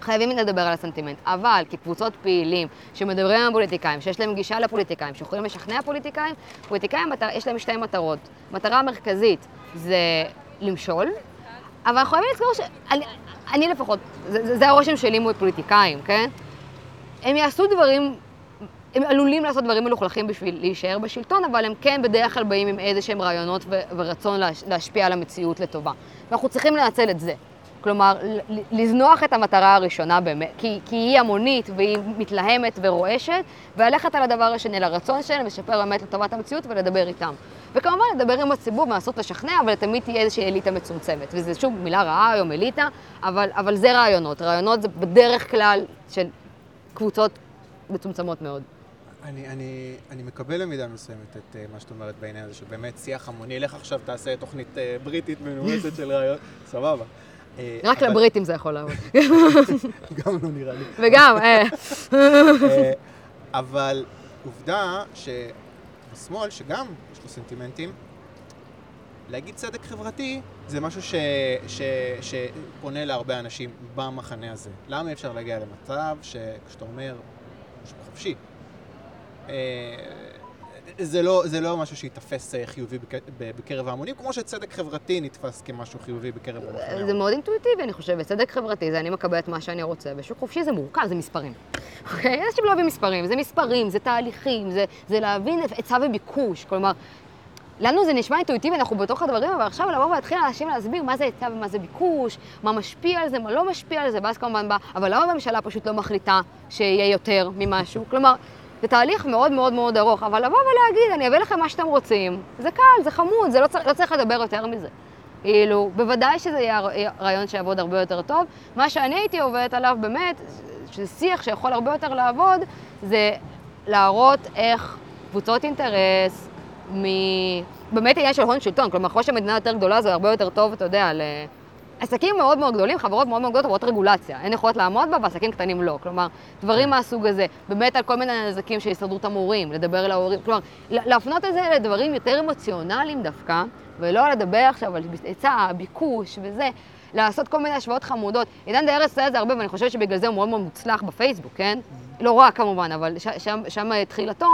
חייבים לדבר על הסנטימנט, אבל כקבוצות פעילים שמדברים עם הפוליטיקאים, שיש להם גישה לפוליטיקאים, שיכולים לשכנע פוליטיקאים, פוליטיקאים יש להם שתי מטרות. מטרה מרכזית זה למשול, אבל אנחנו חייבים לזכור שאני אני לפחות, זה, זה, הרושם שלי מול פוליטיקאים, כן? הם יעשו דברים, הם עלולים לעשות דברים מלוכלכים בשביל להישאר בשלטון, אבל הם כן בדרך כלל באים עם איזה שהם רעיונות ורצון להש- להשפיע על המציאות לטובה. ואנחנו צריכים לנצל את זה. כלומר, לזנוח את המטרה הראשונה באמת, כי, כי היא המונית והיא מתלהמת ורועשת, וללכת על הדבר השני, לרצון שלהם, לשפר באמת לטובת המציאות ולדבר איתם. וכמובן, לדבר עם הציבור ולנסות לשכנע, אבל תמיד תהיה איזושהי אליטה מצומצמת. וזה שוב מילה רעה היום, אליטה, אבל, אבל זה רעיונות. רעיונות זה בדרך כלל של קבוצות מצומצמות מאוד. אני, אני, אני מקבל במידה מסוימת את uh, מה שאת אומרת בעניין הזה, שבאמת שיח המוני, לך עכשיו תעשה תוכנית uh, בריטית מנומסת של רעיון, סבבה. אה, רק לבריטים זה יכול לעבוד. [laughs] גם לא נראה לי. וגם, אה, [laughs] אה, אבל עובדה שבשמאל, שגם יש לו סנטימנטים, להגיד צדק חברתי זה משהו ש, ש, שפונה להרבה אנשים במחנה הזה. למה אפשר להגיע למצב שכשאתה אומר משהו חופשי, אה, זה לא, זה לא משהו שיתפס אה, חיובי בקרב ההמונים, כמו שצדק חברתי נתפס כמשהו חיובי בקרב המחנה. זה מאוד אינטואיטיבי, אני חושבת. צדק חברתי זה אני מקבל את מה שאני רוצה, ושוק חופשי זה מורכב, זה מספרים. אוקיי? אנשים לא אוהבים מספרים, זה מספרים, זה תהליכים, זה, זה להבין היצע וביקוש. כלומר, לנו זה נשמע אינטואיטיבי, אנחנו בתוך הדברים, אבל עכשיו לבוא ולהתחיל לאנשים להסביר מה זה היצע ומה זה ביקוש, מה משפיע על זה, מה לא משפיע על זה, ואז כמובן בא, אבל למה הממשלה פשוט לא מחליטה שיהיה יותר ממשהו? כלומר, זה תהליך מאוד מאוד מאוד ארוך, אבל לבוא ולהגיד, אני אביא לכם מה שאתם רוצים, זה קל, זה חמוד, זה לא, צריך, לא צריך לדבר יותר מזה. כאילו, בוודאי שזה יהיה רעיון שיעבוד הרבה יותר טוב. מה שאני הייתי עובדת עליו באמת, שזה שיח שיכול הרבה יותר לעבוד, זה להראות איך קבוצות אינטרס, מ... באמת עניין של הון שלטון, כלומר, ככל שהמדינה יותר גדולה זה הרבה יותר טוב, אתה יודע, ל... עסקים מאוד מאוד גדולים, חברות מאוד מאוד גדולות עוברות רגולציה, אין יכולת לעמוד בה ועסקים קטנים לא. כלומר, דברים מהסוג הזה, באמת על כל מיני נזקים של הסתדרות המורים, לדבר אל ההורים, כלומר, להפנות את זה לדברים יותר אמוציונליים דווקא, ולא לדבר עכשיו על היצע, ביקוש וזה, לעשות כל מיני השוואות חמודות. עידן דה ארץ עושה את זה הרבה, ואני חושבת שבגלל זה הוא מאוד מאוד מוצלח בפייסבוק, כן? לא רק כמובן, אבל שם, שם תחילתו,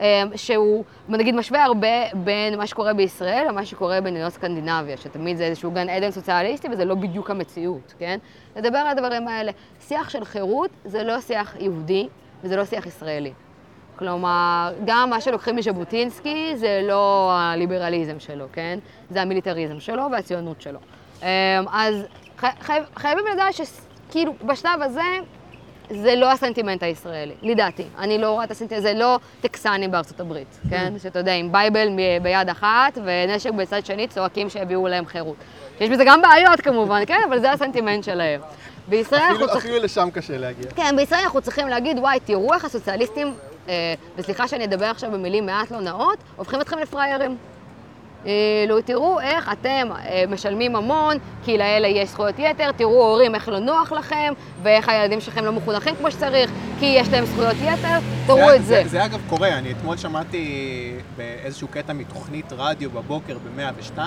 אה, שהוא נגיד משווה הרבה בין מה שקורה בישראל למה שקורה במדינות סקנדינביה, שתמיד זה איזשהו גן עדן סוציאליסטי וזה לא בדיוק המציאות, כן? לדבר על הדברים האלה. שיח של חירות זה לא שיח יהודי וזה לא שיח ישראלי. כלומר, גם מה שלוקחים מז'בוטינסקי זה לא הליברליזם שלו, כן? זה המיליטריזם שלו והציונות שלו. אמ, אז חי, חי, חייבים לדעת שכאילו בשלב הזה זה לא הסנטימנט הישראלי, לדעתי. אני לא רואה את הסנטימנט, זה לא טקסנים בארצות הברית, כן? שאתה יודע, עם Bible ביד אחת ונשק בצד שני צועקים שהביאו להם חירות. יש בזה גם בעיות כמובן, כן? אבל זה הסנטימנט שלהם. בישראל אנחנו צריכים... אפילו לשם קשה להגיע. כן, בישראל אנחנו צריכים להגיד, וואי, תראו איך הסוציאליסטים, אה, וסליחה שאני אדבר עכשיו במילים מעט לא נאות, הופכים אתכם לפראיירים. כאילו, תראו איך אתם אה, משלמים המון, כי לאלה יש זכויות יתר, תראו הורים איך לא נוח לכם, ואיך הילדים שלכם לא מחונכים כמו שצריך, כי יש להם זכויות יתר, תראו את זה. זה, זה אגב קורה, אני אתמול שמעתי באיזשהו קטע מתוכנית רדיו בבוקר ב-102,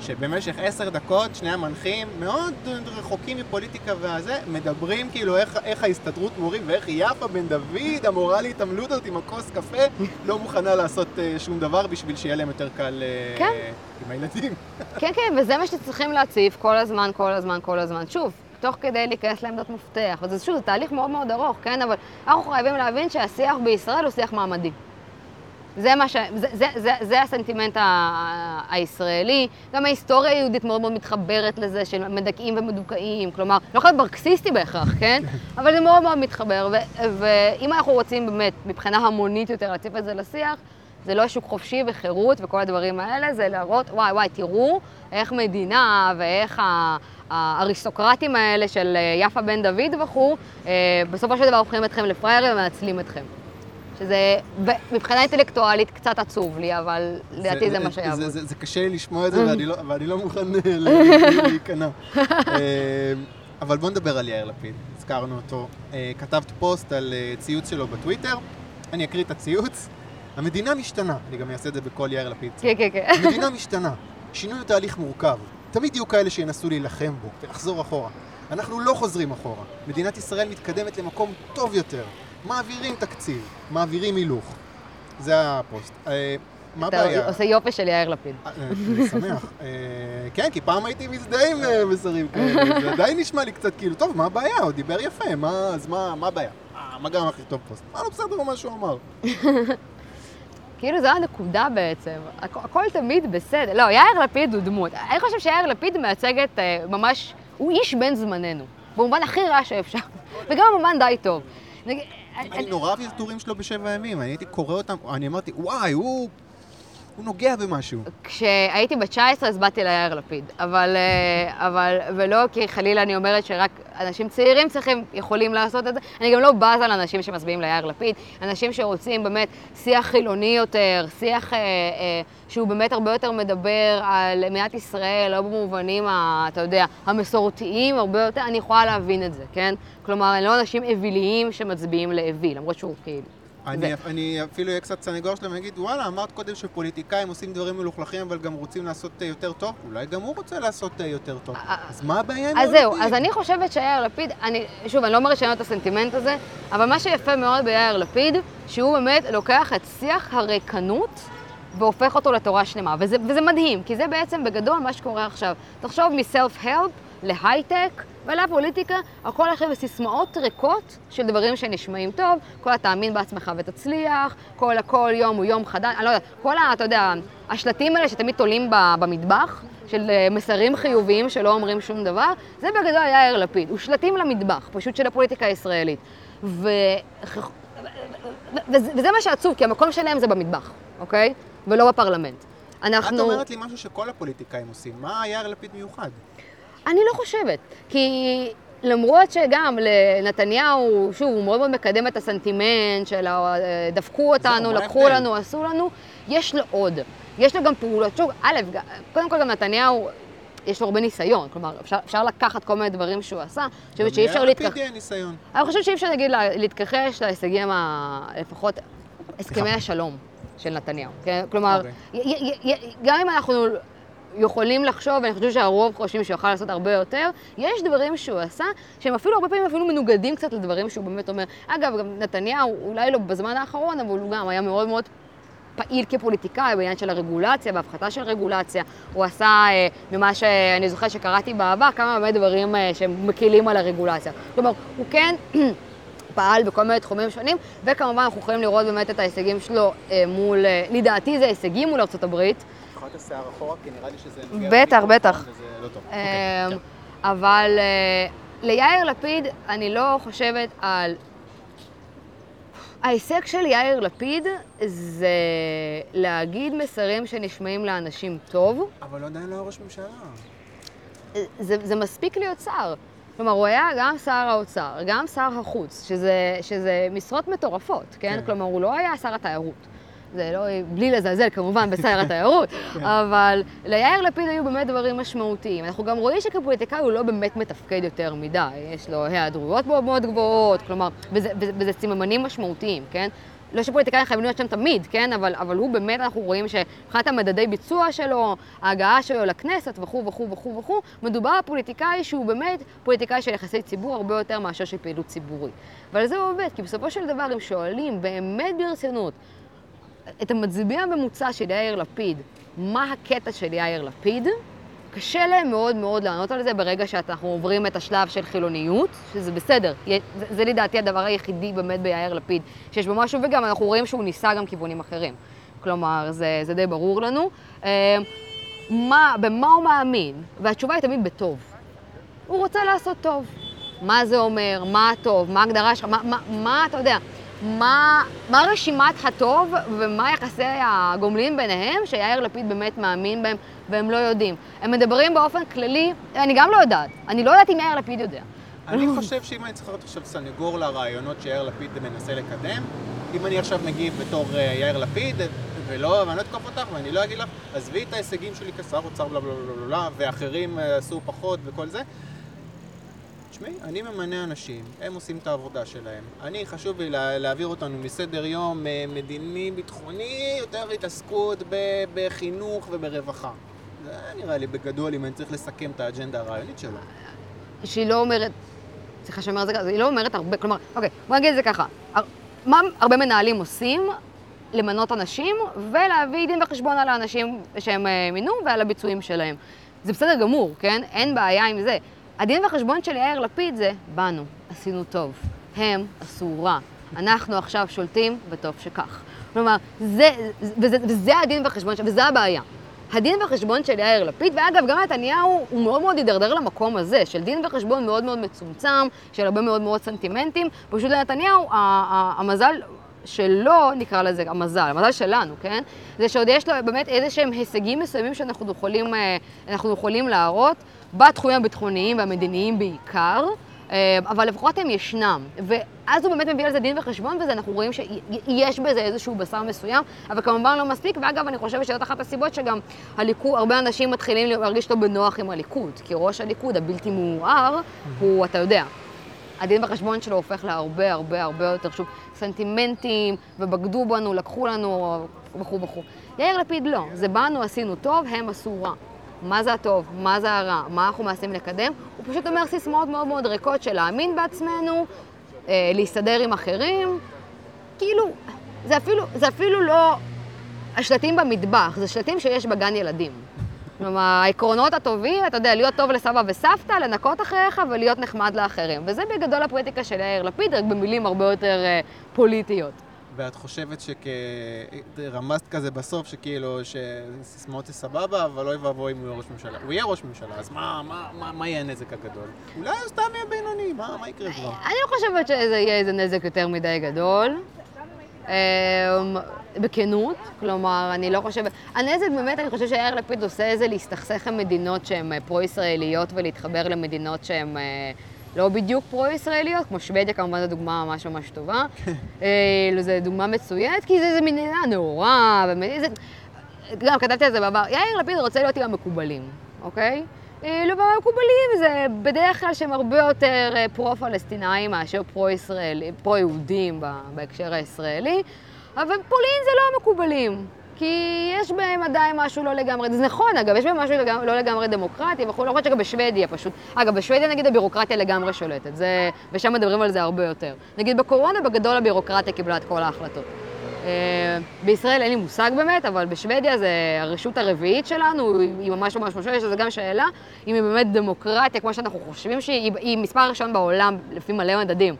שבמשך עשר דקות שני המנחים מאוד רחוקים מפוליטיקה והזה, מדברים כאילו איך, איך ההסתדרות מורים ואיך יפה בן דוד, המורה להתעמלות הזאת עם הכוס קפה, לא מוכנה לעשות uh, שום דבר בשביל שיהיה להם יותר קל uh, כן. עם הילדים. כן, כן, וזה מה שצריכים להציף כל הזמן, כל הזמן, כל הזמן. שוב, תוך כדי להיכנס לעמדות מפתח. וזה שוב, זה תהליך מאוד מאוד ארוך, כן? אבל אנחנו חייבים להבין שהשיח בישראל הוא שיח מעמדי. זה, מה ש... זה, זה, זה, זה הסנטימנט ה... הישראלי. גם ההיסטוריה היהודית מאוד מאוד מתחברת לזה, של מדכאים ומדוכאים. כלומר, לא יכול להיות מרקסיסטי בהכרח, כן? [laughs] אבל זה מאוד מאוד מתחבר. ו... ואם אנחנו רוצים באמת, מבחינה המונית יותר, להציף את זה לשיח, זה לא שוק חופשי וחירות וכל הדברים האלה, זה להראות, וואי וואי, תראו איך מדינה ואיך ה... האריסטוקרטים האלה של אה, יפה בן דוד וכו', אה, בסופו של דבר הופכים אתכם לפראיירים ומנצלים אתכם. שזה מבחינה אינטלקטואלית קצת עצוב לי, אבל לדעתי זה מה שיעבוד. זה, קשה לי לשמוע את זה, [laughs] ואני לא, ואני לא מוכן להיכנע. [laughs] אבל בוא נדבר על יאיר לפיד, הזכרנו אותו. כתבת פוסט על ציוץ שלו בטוויטר, אני אקריא את הציוץ. המדינה משתנה, אני גם אעשה את זה בכל יאיר לפיד. כן, כן, כן. המדינה [laughs] משתנה, שינוי הוא תהליך מורכב. תמיד יהיו כאלה שינסו להילחם בו ולחזור אחורה. אנחנו לא חוזרים אחורה. מדינת ישראל מתקדמת למקום טוב יותר. מעבירים תקציב, מעבירים הילוך. זה הפוסט. מה הבעיה? אתה עושה יופי של יאיר לפיד. אני שמח. כן, כי פעם הייתי מזדהה עם מסרים כאלה, זה עדיין נשמע לי קצת כאילו, טוב, מה הבעיה? הוא דיבר יפה, אז מה הבעיה? מה גם הכי טוב פוסט? מה לא בסדר מה שהוא אמר? [laughs] כאילו זו הנקודה בעצם, הכל תמיד בסדר. לא, יאיר לפיד הוא דמות. אני חושב שיאיר לפיד מייצג את ממש, הוא איש בן זמננו, במובן הכי רע שאפשר, וגם במובן די טוב. אני נורא אוהב את הטורים שלו בשבע ימים, אני הייתי קורא אותם, אני אמרתי, וואי, הוא... הוא נוגע במשהו. כשהייתי בת 19 אז באתי ליאיר לפיד, אבל, אבל, ולא כי חלילה אני אומרת שרק אנשים צעירים צריכים, יכולים לעשות את זה, אני גם לא בזה על אנשים שמצביעים ליאיר לפיד, אנשים שרוצים באמת שיח חילוני יותר, שיח אה, אה, שהוא באמת הרבה יותר מדבר על מדינת ישראל, לא במובנים, ה, אתה יודע, המסורתיים, הרבה יותר, אני יכולה להבין את זה, כן? כלומר, לא אנשים אוויליים שמצביעים לאוויל, למרות שהוא כאילו... אני, ו... אני אפילו אהיה קצת סנגור שלהם ואגיד, וואלה, אמרת קודם שפוליטיקאים עושים דברים מלוכלכים, אבל גם רוצים לעשות uh, יותר טוב, אולי גם הוא רוצה לעשות uh, יותר טוב. אז מה הבעיה עם יאיר? אז זהו, אז אני חושבת שיאיר לפיד, אני, שוב, אני לא לו את הסנטימנט הזה, אבל מה שיפה מאוד ביאיר לפיד, שהוא באמת לוקח את שיח הריקנות והופך אותו לתורה שלמה, וזה, וזה מדהים, כי זה בעצם בגדול מה שקורה עכשיו. תחשוב מסלף-הלפ להייטק, ולפוליטיקה, הכל הולך בסיסמאות ריקות של דברים שנשמעים טוב, כל התאמין בעצמך ותצליח, כל הכל יום הוא יום חדש, אני לא יודעת, כל ה... אתה יודע, השלטים האלה שתמיד תולים במטבח, של מסרים חיוביים שלא אומרים שום דבר, זה בגדול יאיר לפיד, הוא שלטים למטבח, פשוט של הפוליטיקה הישראלית. ו... וזה, וזה מה שעצוב, כי המקום שלהם זה במטבח, אוקיי? ולא בפרלמנט. אנחנו... את אומרת לי משהו שכל הפוליטיקאים עושים, מה יאיר לפיד מיוחד? אני לא חושבת, כי למרות שגם לנתניהו, שוב, הוא מאוד מאוד מקדם את הסנטימנט של דפקו אותנו, לקחו לנו, עשו לנו, יש לו עוד. יש לו גם פעולות, שוב, א', קודם כל גם נתניהו, יש לו הרבה ניסיון, כלומר, אפשר, אפשר לקחת כל מיני דברים שהוא עשה, אני חושבת שאי אפשר להתכחש... אני חושבת שאי אפשר, נגיד, להתכחש להישגים, ה... לפחות הסכמי השלום של נתניהו. כן? כלומר, אוקיי. גם אם אנחנו יכולים לחשוב, ואני חושבת שהרוב חושבים שהוא יוכל לעשות הרבה יותר, יש דברים שהוא עשה, שהם אפילו הרבה פעמים אפילו מנוגדים קצת לדברים שהוא באמת אומר. אגב, גם נתניהו, אולי לא בזמן האחרון, אבל הוא גם היה מאוד מאוד פעיל כפוליטיקאי בעניין של הרגולציה והפחתה של רגולציה. הוא עשה, אה, ממה שאני זוכרת שקראתי בעבר, כמה באמת דברים אה, שהם מקילים על הרגולציה. כלומר, הוא כן... [clears throat] פעל בכל מיני תחומים שונים, וכמובן אנחנו יכולים לראות באמת את ההישגים שלו אה, מול, אה, לדעתי זה הישגים מול ארה"ב, את השיער אחורה, כי נראה לי שזה נוגע... בטח, בטח. וזה לא טוב. אמ, אוקיי, אבל אה, ליאיר לפיד, אני לא חושבת על... ההישג של יאיר לפיד זה להגיד מסרים שנשמעים לאנשים טוב. אבל עדיין לא היה ראש ממשלה. זה, זה מספיק להיות שר. כלומר, הוא היה גם שר האוצר, גם שר החוץ, שזה, שזה משרות מטורפות, כן? כן? כלומר, הוא לא היה שר התיירות. זה לא, בלי לזלזל כמובן בשר התיירות, [laughs] כן. אבל ליאיר לפיד היו באמת דברים משמעותיים. אנחנו גם רואים שכפוליטיקאי הוא לא באמת מתפקד יותר מדי, יש לו היעדרויות מאוד מאוד גבוהות, כלומר, וזה, וזה, וזה ציממנים משמעותיים, כן? לא שפוליטיקאים חייבים להיות שם תמיד, כן? אבל, אבל הוא באמת, אנחנו רואים שמבחינת המדדי ביצוע שלו, ההגעה שלו לכנסת וכו' וכו' וכו' וכו', מדובר על פוליטיקאי שהוא באמת פוליטיקאי של יחסי ציבור הרבה יותר מאשר של פעילות ציבורית. ועל זה הוא עובד, כי בסופו של דבר, אם שואלים באמת ברצינות את המצביע הממוצע של יאיר לפיד, מה הקטע של יאיר לפיד, קשה להם מאוד מאוד לענות על זה ברגע שאנחנו עוברים את השלב של חילוניות, שזה בסדר. זה, זה לדעתי הדבר היחידי באמת ביאיר לפיד, שיש בו משהו, וגם אנחנו רואים שהוא ניסה גם כיוונים אחרים. כלומר, זה, זה די ברור לנו. אה, מה, במה הוא מאמין? והתשובה היא תמיד בטוב. הוא רוצה לעשות טוב. מה זה אומר? מה הטוב? מה ההגדרה שלך? מה, מה, מה אתה יודע? מה, מה רשימת הטוב ומה יחסי הגומלין ביניהם, שיאיר לפיד באמת מאמין בהם והם לא יודעים. הם מדברים באופן כללי, אני גם לא יודעת. אני לא יודעת אם יאיר לפיד יודע. אני חושב שאם אני צריך להיות עכשיו סנגור לרעיונות שיאיר לפיד מנסה לקדם, אם אני עכשיו מגיב בתור uh, יאיר לפיד, ולא, ואני לא אתקוף אותך ואני לא אגיד לך, עזבי את ההישגים שלי כשר אוצר בלה בלה בלה בלה, ואחרים uh, עשו פחות וכל זה. תשמעי, אני ממנה אנשים, הם עושים את העבודה שלהם. אני, חשוב לי לה, להעביר אותנו מסדר יום אה, מדיני, ביטחוני, יותר התעסקות בחינוך וברווחה. זה נראה לי בגדול, אם אני צריך לסכם את האג'נדה הרעיונית שלו. שהיא לא אומרת, סליחה שאני אומרת זה ככה, היא לא אומרת הרבה, כלומר, אוקיי, בוא נגיד את זה ככה. מה הרבה מנהלים עושים? למנות אנשים ולהביא דין וחשבון על האנשים שהם אה, מינו ועל הביצועים שלהם. זה בסדר גמור, כן? אין בעיה עם זה. הדין וחשבון של יאיר לפיד זה, באנו, עשינו טוב. הם עשו רע. אנחנו עכשיו שולטים, וטוב שכך. כלומר, זה, וזה, וזה הדין וחשבון, וזה הבעיה. הדין וחשבון של יאיר לפיד, ואגב, גם נתניהו, הוא מאוד מאוד הידרדר למקום הזה, של דין וחשבון מאוד מאוד מצומצם, של הרבה מאוד מאוד סנטימנטים. פשוט לנתניהו, המזל שלו, נקרא לזה המזל, המזל שלנו, כן? זה שעוד יש לו באמת איזה שהם הישגים מסוימים שאנחנו יכולים, אה, יכולים להראות, בתחומים הביטחוניים והמדיניים בעיקר. אה, אבל לפחות הם ישנם. ואז הוא באמת מביא על זה דין וחשבון, ואנחנו רואים שיש בזה איזשהו בשר מסוים, אבל כמובן לא מספיק, ואגב, אני חושבת שזאת אחת הסיבות שגם הליכוד, הרבה אנשים מתחילים להרגיש לא בנוח עם הליכוד, כי ראש הליכוד, הבלתי מעורער, הוא, אתה יודע, הדין וחשבון שלו הופך להרבה הרבה הרבה יותר, שוב, סנטימנטים, ובגדו בנו, לקחו לנו, וכו' וכו'. יאיר לפיד לא, זה באנו, עשינו טוב, הם עשו רע. מה זה הטוב, מה זה הרע, מה אנחנו מנסים לקדם, הוא פשוט אומר סיסמאות מאוד מאוד ריקות של להאמין בעצמנו, אה, להסתדר עם אחרים, כאילו, זה אפילו, זה אפילו לא השלטים במטבח, זה שלטים שיש בגן ילדים. כלומר, העקרונות הטובים, אתה יודע, להיות טוב לסבא וסבתא, לנקות אחריך ולהיות נחמד לאחרים. וזה בגדול הפואטיקה של יאיר לפיד, רק במילים הרבה יותר אה, פוליטיות. ואת חושבת שרמזת כזה בסוף, שכאילו, שסיסמאות זה סבבה, אבל אוי ואבוי אם הוא יהיה ראש ממשלה. הוא יהיה ראש ממשלה, אז מה, מה, מה, מה יהיה הנזק הגדול? אולי הוא סתם יהיה בינוני, מה, מה יקרה כבר? אני לא חושבת שזה יהיה איזה נזק יותר מדי גדול. אמ, בכנות, כלומר, אני לא חושבת... הנזק באמת, אני חושבת שיאיר לפיד עושה איזה להסתכסך עם מדינות שהן אה, פרו-ישראליות ולהתחבר למדינות שהן... לא בדיוק פרו-ישראליות, כמו שוודיה כמובן זו דוגמה ממש ממש טובה. [laughs] אה, זו דוגמה מצוינת, כי זו מדינה נאורה, זה... גם כתבתי על זה בעבר, יאיר לפיד רוצה להיות עם המקובלים, אוקיי? אה, לא מקובלים, זה בדרך כלל שהם הרבה יותר אה, פרו-פלסטינאים מאשר פרו-ישראלים, פרו-יהודים בהקשר הישראלי, אבל פולין זה לא המקובלים. כי יש בהם עדיין משהו לא לגמרי, זה נכון אגב, יש בהם משהו לגמרי, לא לגמרי דמוקרטי וכו', למרות שגם בשוודיה פשוט, אגב, בשוודיה נגיד הבירוקרטיה לגמרי שולטת, זה, ושם מדברים על זה הרבה יותר. נגיד בקורונה בגדול הבירוקרטיה קיבלה את כל ההחלטות. אה, בישראל אין לי מושג באמת, אבל בשוודיה זה הרשות הרביעית שלנו, היא ממש ממש משהו, יש לזה גם שאלה, אם היא באמת דמוקרטיה, כמו שאנחנו חושבים שהיא מספר ראשון בעולם, לפי מלא מדדים.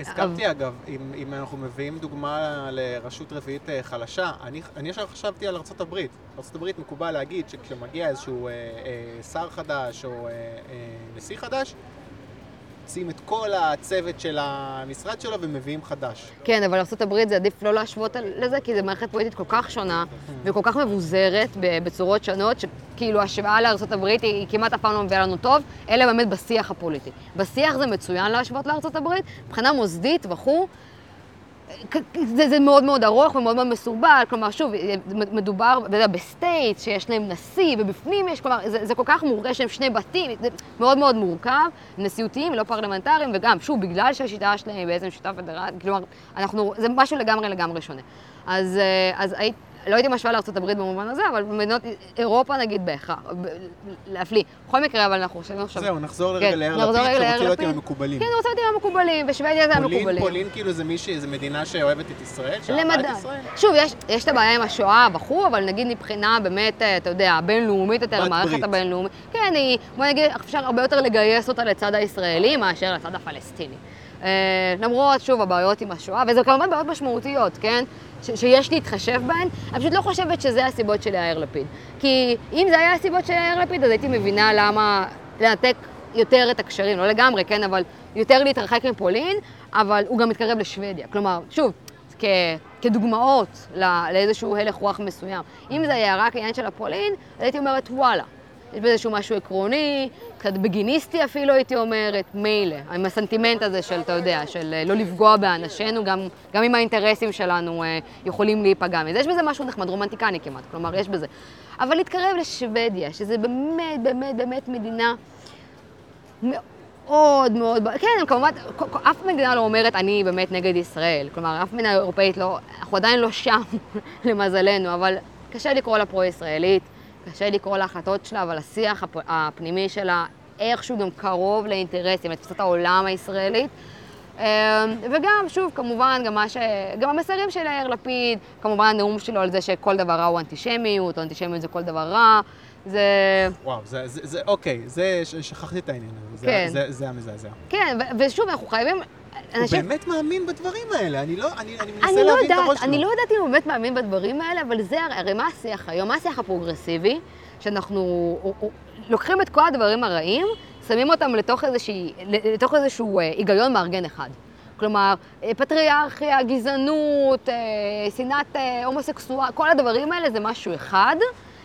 הסכמתי אגב, אם, אם אנחנו מביאים דוגמה לרשות רביעית אה, חלשה, אני, אני ישר חשבתי על ארה"ב. ארה"ב מקובל להגיד שכשמגיע איזשהו אה, אה, שר חדש או אה, אה, נשיא חדש, מוציאים את כל הצוות של המשרד שלו ומביאים חדש. כן, אבל ארה"ב זה עדיף לא להשוות לזה, כי זו מערכת פוליטית כל כך שונה וכל כך מבוזרת בצורות שונות, שכאילו השוואה לארה"ב היא, היא כמעט אף פעם לא מביאה לנו טוב, אלא באמת בשיח הפוליטי. בשיח זה מצוין להשוות לארה"ב, מבחינה מוסדית וכו', זה, זה מאוד מאוד ארוך ומאוד מאוד מסורבל, כלומר, שוב, מדובר ב state שיש להם נשיא, ובפנים יש, כלומר, זה, זה כל כך מורכב שהם שני בתים, זה מאוד מאוד מורכב, נשיאותיים, לא פרלמנטריים, וגם, שוב, בגלל שהשיטה שלהם היא בעצם שיטה פדרלית, כלומר, אנחנו, זה משהו לגמרי לגמרי שונה. אז, אז היית... לא הייתי משווה לארה"ב במובן הזה, אבל במדינות אירופה נגיד בהכרח, להפליא. בכל מקרה, אבל אנחנו חושבים עכשיו... זהו, נחזור לרגע כן, ליאיר לפיד, אתה רוצה להיות עם המקובלים. כן, רוצה להיות עם המקובלים, בשוודיה זה המקובלים. פולין כאילו זה מישהי, זו מדינה שאוהבת את ישראל? שאהבה את ישראל? שוב, יש, את הבעיה עם השואה וכו', אבל נגיד מבחינה באמת, אה, אתה יודע, בינלאומית יותר, המערכת הבינלאומית, כן, היא, בוא נגיד, אפשר הרבה יותר לגייס אותה לצד הישראלי מאשר לצד הפלסטיני. אה, למרות, שוב, הבעיות עם השואה, וזה כמובן בעיות משמעותיות, כן? שיש להתחשב בהן, אני פשוט לא חושבת שזה הסיבות של יאיר לפיד. כי אם זה היה הסיבות של יאיר לפיד, אז הייתי מבינה למה לנתק יותר את הקשרים, לא לגמרי, כן, אבל יותר להתרחק מפולין, אבל הוא גם מתקרב לשוודיה. כלומר, שוב, כ- כדוגמאות לאיזשהו הלך רוח מסוים. אם זה היה רק העניין של הפולין, אז הייתי אומרת, וואלה, יש בזה איזשהו משהו עקרוני, קצת בגיניסטי אפילו הייתי אומרת, מילא, עם הסנטימנט הזה של, אתה יודע, של אה, לא לפגוע באנשינו, גם, גם אם האינטרסים שלנו אה, יכולים להיפגע מזה. יש בזה משהו נחמד, רומנטיקני כמעט, כלומר, יש בזה. אבל להתקרב לשוודיה, שזה באמת, באמת, באמת מדינה מאוד מאוד, כן, כמובן, אף מדינה לא אומרת, אני באמת נגד ישראל. כלומר, אף מדינה אירופאית לא, אנחנו עדיין לא שם, [laughs] למזלנו, אבל קשה לקרוא לה פרו-ישראלית. קשה לקרוא להחלטות שלה, אבל השיח הפנימי שלה איכשהו גם קרוב לאינטרסים, לתפיסת העולם הישראלית. אמ, וגם, שוב, כמובן, גם, ש... גם המסרים של יאיר לפיד, כמובן הנאום שלו על זה שכל דבר רע הוא אנטישמיות, או אנטישמיות זה כל דבר רע, זה... וואו, זה, זה, זה אוקיי, זה, שכחתי את העניין הזה, כן. זה, זה, זה המזעזע. כן, ושוב, אנחנו חייבים אנשים... הוא באמת מאמין בדברים האלה, אני לא, אני, אני מנסה אני לא להבין לא את הראש שלו. אני לא יודעת אם הוא באמת מאמין בדברים האלה, אבל זה הרי מה השיח היום? מה השיח הפרוגרסיבי? שאנחנו לוקחים את כל הדברים הרעים, שמים אותם לתוך, איזושהי, לתוך איזשהו אה, היגיון מארגן אחד. כלומר, אה, פטריארכיה, גזענות, אה, שנאת הומוסקסואל, כל הדברים האלה זה משהו אחד,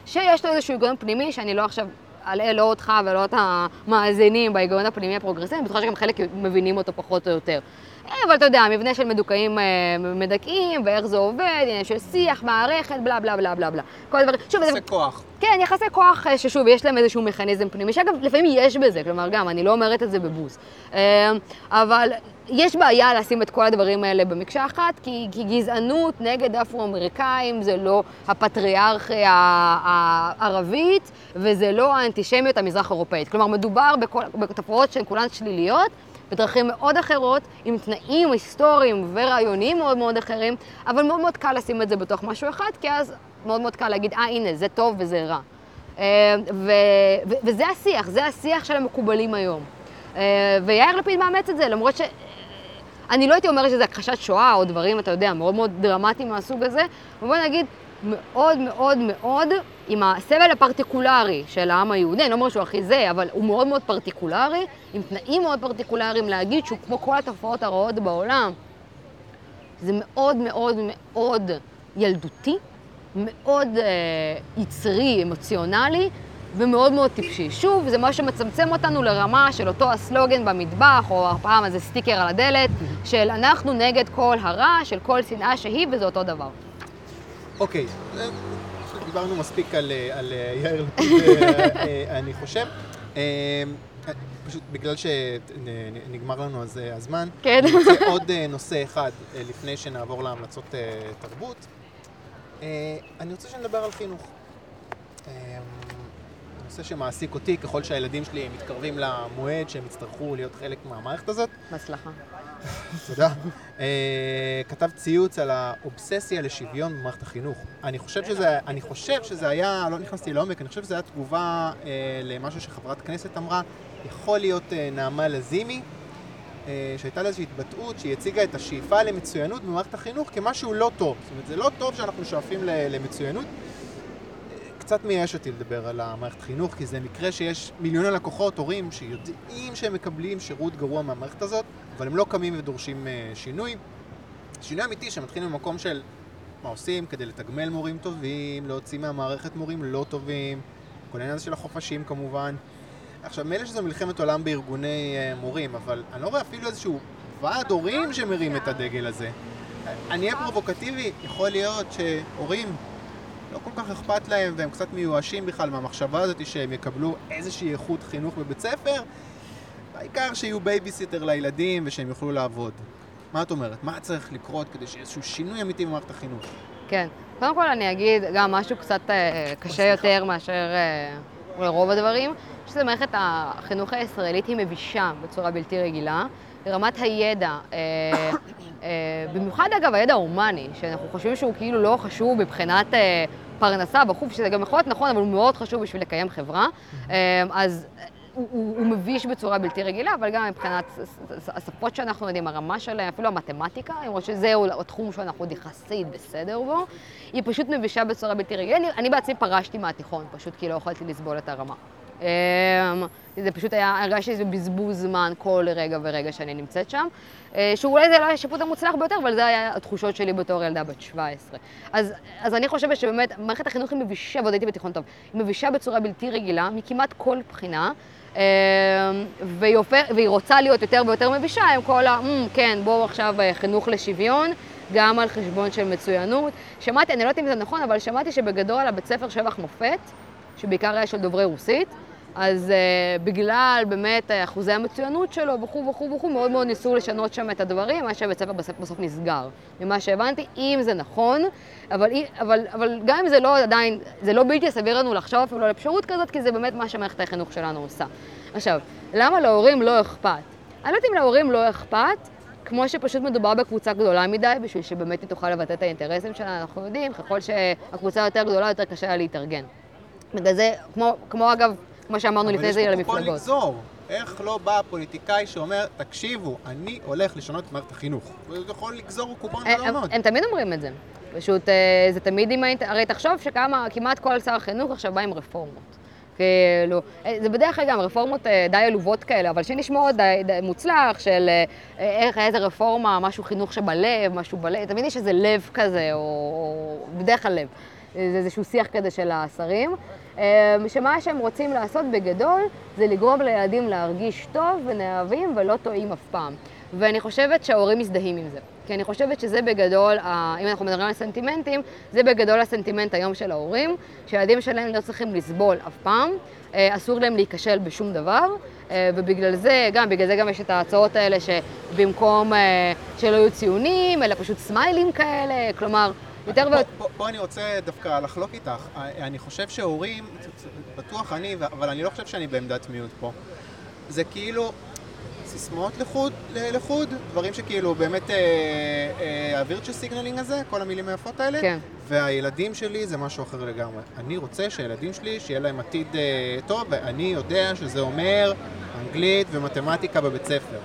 שיש לו איזשהו היגיון פנימי, שאני לא עכשיו אלאה לא אותך ולא את המאזינים בהיגיון הפנימי הפרוגרסיבי, אני בטוחה שגם חלק מבינים אותו פחות או יותר. אה, אבל אתה יודע, המבנה של מדוכאים אה, מדכאים, ואיך זה עובד, עניין של שיח, מערכת, בלה בלה בלה בלה בלה. כל הדברים. שוב, יחסי כוח. כן, יחסי כוח אה, ששוב, יש להם איזשהו מכניזם פנימי, שאגב, לפעמים יש בזה, כלומר, גם, אני לא אומרת את זה בבוז. אבל יש בעיה לשים את כל הדברים האלה במקשה אחת, כי, כי גזענות נגד אפרו-אמריקאים זה לא הפטריארכיה הערבית, וזה לא האנטישמיות המזרח-אירופאית. כלומר, מדובר בכל, בתופעות שהן כולן שליליות, בדרכים מאוד אחרות, עם תנאים היסטוריים ורעיוניים מאוד מאוד אחרים, אבל מאוד מאוד קל לשים את זה בתוך משהו אחד, כי אז מאוד מאוד קל להגיד, אה, הנה, זה טוב וזה רע. אה, ו- ו- וזה השיח, זה השיח של המקובלים היום. אה, ויאיר לפיד מאמץ את זה, למרות ש... אני לא הייתי אומרת שזה הכחשת שואה או דברים, אתה יודע, מאוד מאוד דרמטיים מהסוג הזה, ובוא נגיד, מאוד מאוד מאוד עם הסבל הפרטיקולרי של העם היהודי, אני לא אומרת שהוא הכי זה, אבל הוא מאוד מאוד פרטיקולרי, עם תנאים מאוד פרטיקולריים להגיד שהוא כמו כל התופעות הרעות בעולם. זה מאוד מאוד מאוד ילדותי, מאוד אה, יצרי, אמוציונלי, ומאוד מאוד טיפשי. שוב, זה מה שמצמצם אותנו לרמה של אותו הסלוגן במטבח, או הפעם איזה סטיקר על הדלת, של אנחנו נגד כל הרע, של כל שנאה שהיא, וזה אותו דבר. אוקיי, דיברנו מספיק על, אה, על אה, יאיר לפיד, אה, [laughs] אני חושב. פשוט בגלל שנגמר לנו אז הזמן, כן. אני רוצה עוד נושא אחד לפני שנעבור להמלצות תרבות. אני רוצה שנדבר על חינוך. נושא שמעסיק אותי ככל שהילדים שלי מתקרבים למועד שהם יצטרכו להיות חלק מהמערכת הזאת. בהצלחה. [laughs] תודה. אה, כתב ציוץ על האובססיה לשוויון במערכת החינוך. אני חושב שזה, אני חושב שזה היה, לא נכנסתי לעומק, אני חושב שזה היה תגובה אה, למשהו שחברת כנסת אמרה, יכול להיות אה, נעמה לזימי, שהייתה לה איזושהי התבטאות שהיא הציגה את השאיפה למצוינות במערכת החינוך כמשהו לא טוב. זאת אומרת, זה לא טוב שאנחנו שואפים למצוינות. קצת מייאש אותי לדבר על המערכת חינוך, כי זה מקרה שיש מיליוני לקוחות, הורים, שיודעים שהם מקבלים שירות גרוע מהמערכת הזאת, אבל הם לא קמים ודורשים uh, שינוי. שינוי אמיתי שמתחיל ממקום של מה עושים כדי לתגמל מורים טובים, להוציא מהמערכת מורים לא טובים, כל העניין הזה של החופשים כמובן. עכשיו, מילא שזו מלחמת עולם בארגוני uh, מורים, אבל אני לא רואה אפילו איזשהו ועד הורים שמרים את הדגל הזה. אני אהיה פרובוקטיבי, יכול להיות שהורים לא כל כך אכפת להם והם קצת מיואשים בכלל מהמחשבה הזאת שהם יקבלו איזושהי איכות חינוך בבית ספר, העיקר שיהיו בייביסיטר לילדים ושהם יוכלו לעבוד. מה את אומרת? מה צריך לקרות כדי שיהיה איזשהו שינוי אמיתי במערכת החינוך? כן. קודם כל אני אגיד גם משהו קצת אה, קשה. יותר מאשר אה, אולי רוב הדברים, שזה מערכת החינוך הישראלית היא מבישה בצורה בלתי רגילה. רמת הידע, אה, אה, במיוחד אגב הידע ההומני, שאנחנו חושבים שהוא כאילו לא חשוב מבחינת אה, פרנסה וכו', שזה גם יכול להיות נכון, אבל הוא מאוד חשוב בשביל לקיים חברה. אה, אז הוא, הוא, הוא מביש בצורה בלתי רגילה, אבל גם מבחינת השפות שאנחנו יודעים, הרמה שלהם, אפילו המתמטיקה, למרות שזהו התחום שאנחנו עוד יחסית בסדר בו, היא פשוט מבישה בצורה בלתי רגילה. אני, אני בעצמי פרשתי מהתיכון, פשוט כי לא יכולתי לסבול את הרמה. אמ, זה פשוט היה, הרגשתי שזה בזבוז זמן כל רגע ורגע שאני נמצאת שם. אה, שאולי זה לא היה השיפוט המוצלח ביותר, אבל זה היה התחושות שלי בתור ילדה בת 17. אז, אז אני חושבת שבאמת, מערכת החינוך היא מבישה, ועוד הייתי בתיכון טוב, היא מבישה בצורה בלתי רגילה, מכמעט כל בחינה. אמ, והיא, הופך, והיא רוצה להיות יותר ויותר מבישה עם כל ה... "אמ, כן, בואו עכשיו אה, חינוך לשוויון, גם על חשבון של מצוינות. שמעתי, אני לא יודעת אם זה נכון, אבל שמעתי שבגדול הבית ספר שבח מופת, שבעיקר היה של דוברי רוסית, אז uh, בגלל באמת אה, אחוזי המצוינות שלו וכו' וכו' וכו', מאוד מאוד ניסו לשנות שם את הדברים, מה שבית ספר בסוף, בסוף נסגר. ממה שהבנתי, אם זה נכון, אבל, אבל, אבל גם אם זה לא עדיין, זה לא בלתי סביר לנו לחשוב אפילו על אפשרות כזאת, כי זה באמת מה שמערכת החינוך שלנו עושה. עכשיו, למה להורים לא אכפת? אני לא יודעת אם להורים לא אכפת, כמו שפשוט מדובר בקבוצה גדולה מדי, בשביל שבאמת היא תוכל לבטא את האינטרסים שלה, אנחנו יודעים, ככל שהקבוצה יותר גדולה, יותר קשה לה להתארגן. בגלל זה, כמו, כמו אגב, כמו שאמרנו לפני זה, אבל יש פה למפלגות. לגזור. איך לא בא פוליטיקאי שאומר, תקשיבו, אני הולך לשנות את מערכת החינוך. הוא יכול לגזור קופון גדול הם, מאוד. הם תמיד אומרים את זה. פשוט אה, זה תמיד עם האינט... הרי תחשוב שכמה, כמעט כל שר החינוך עכשיו בא עם רפורמות. כאילו, אה, זה בדרך כלל גם רפורמות אה, די עלובות כאלה, אבל שנשמעות די, די מוצלח, של אה, איך, איזה רפורמה, משהו חינוך שבלב, משהו בלב, תמיד יש איזה לב כזה, או, או בדרך כלל לב. זה איזשהו שיח כזה של השרים, אה, שמה שהם רוצים לעשות בגדול זה לגרום לילדים להרגיש טוב ונאהבים ולא טועים אף פעם. ואני חושבת שההורים מזדהים עם זה. כי אני חושבת שזה בגדול, אם אנחנו מדברים על סנטימנטים, זה בגדול הסנטימנט היום של ההורים, שילדים שלהם לא צריכים לסבול אף פעם, אה, אסור להם להיכשל בשום דבר, אה, ובגלל זה, גם בגלל זה גם יש את ההצעות האלה שבמקום אה, שלא יהיו ציונים, אלא פשוט סמיילים כאלה, כלומר, יותר ויותר... פה, פה אני רוצה דווקא לחלוק איתך. אני חושב שהורים, בטוח אני, אבל אני לא חושב שאני בעמדת מיעוט פה. זה כאילו סיסמאות לחוד, לחוד דברים שכאילו באמת ה virtue signaling הזה, כל המילים היפות האלה. כן. והילדים שלי זה משהו אחר לגמרי. אני רוצה שהילדים שלי, שיהיה להם עתיד אה, טוב, ואני יודע שזה אומר אנגלית ומתמטיקה בבית ספר.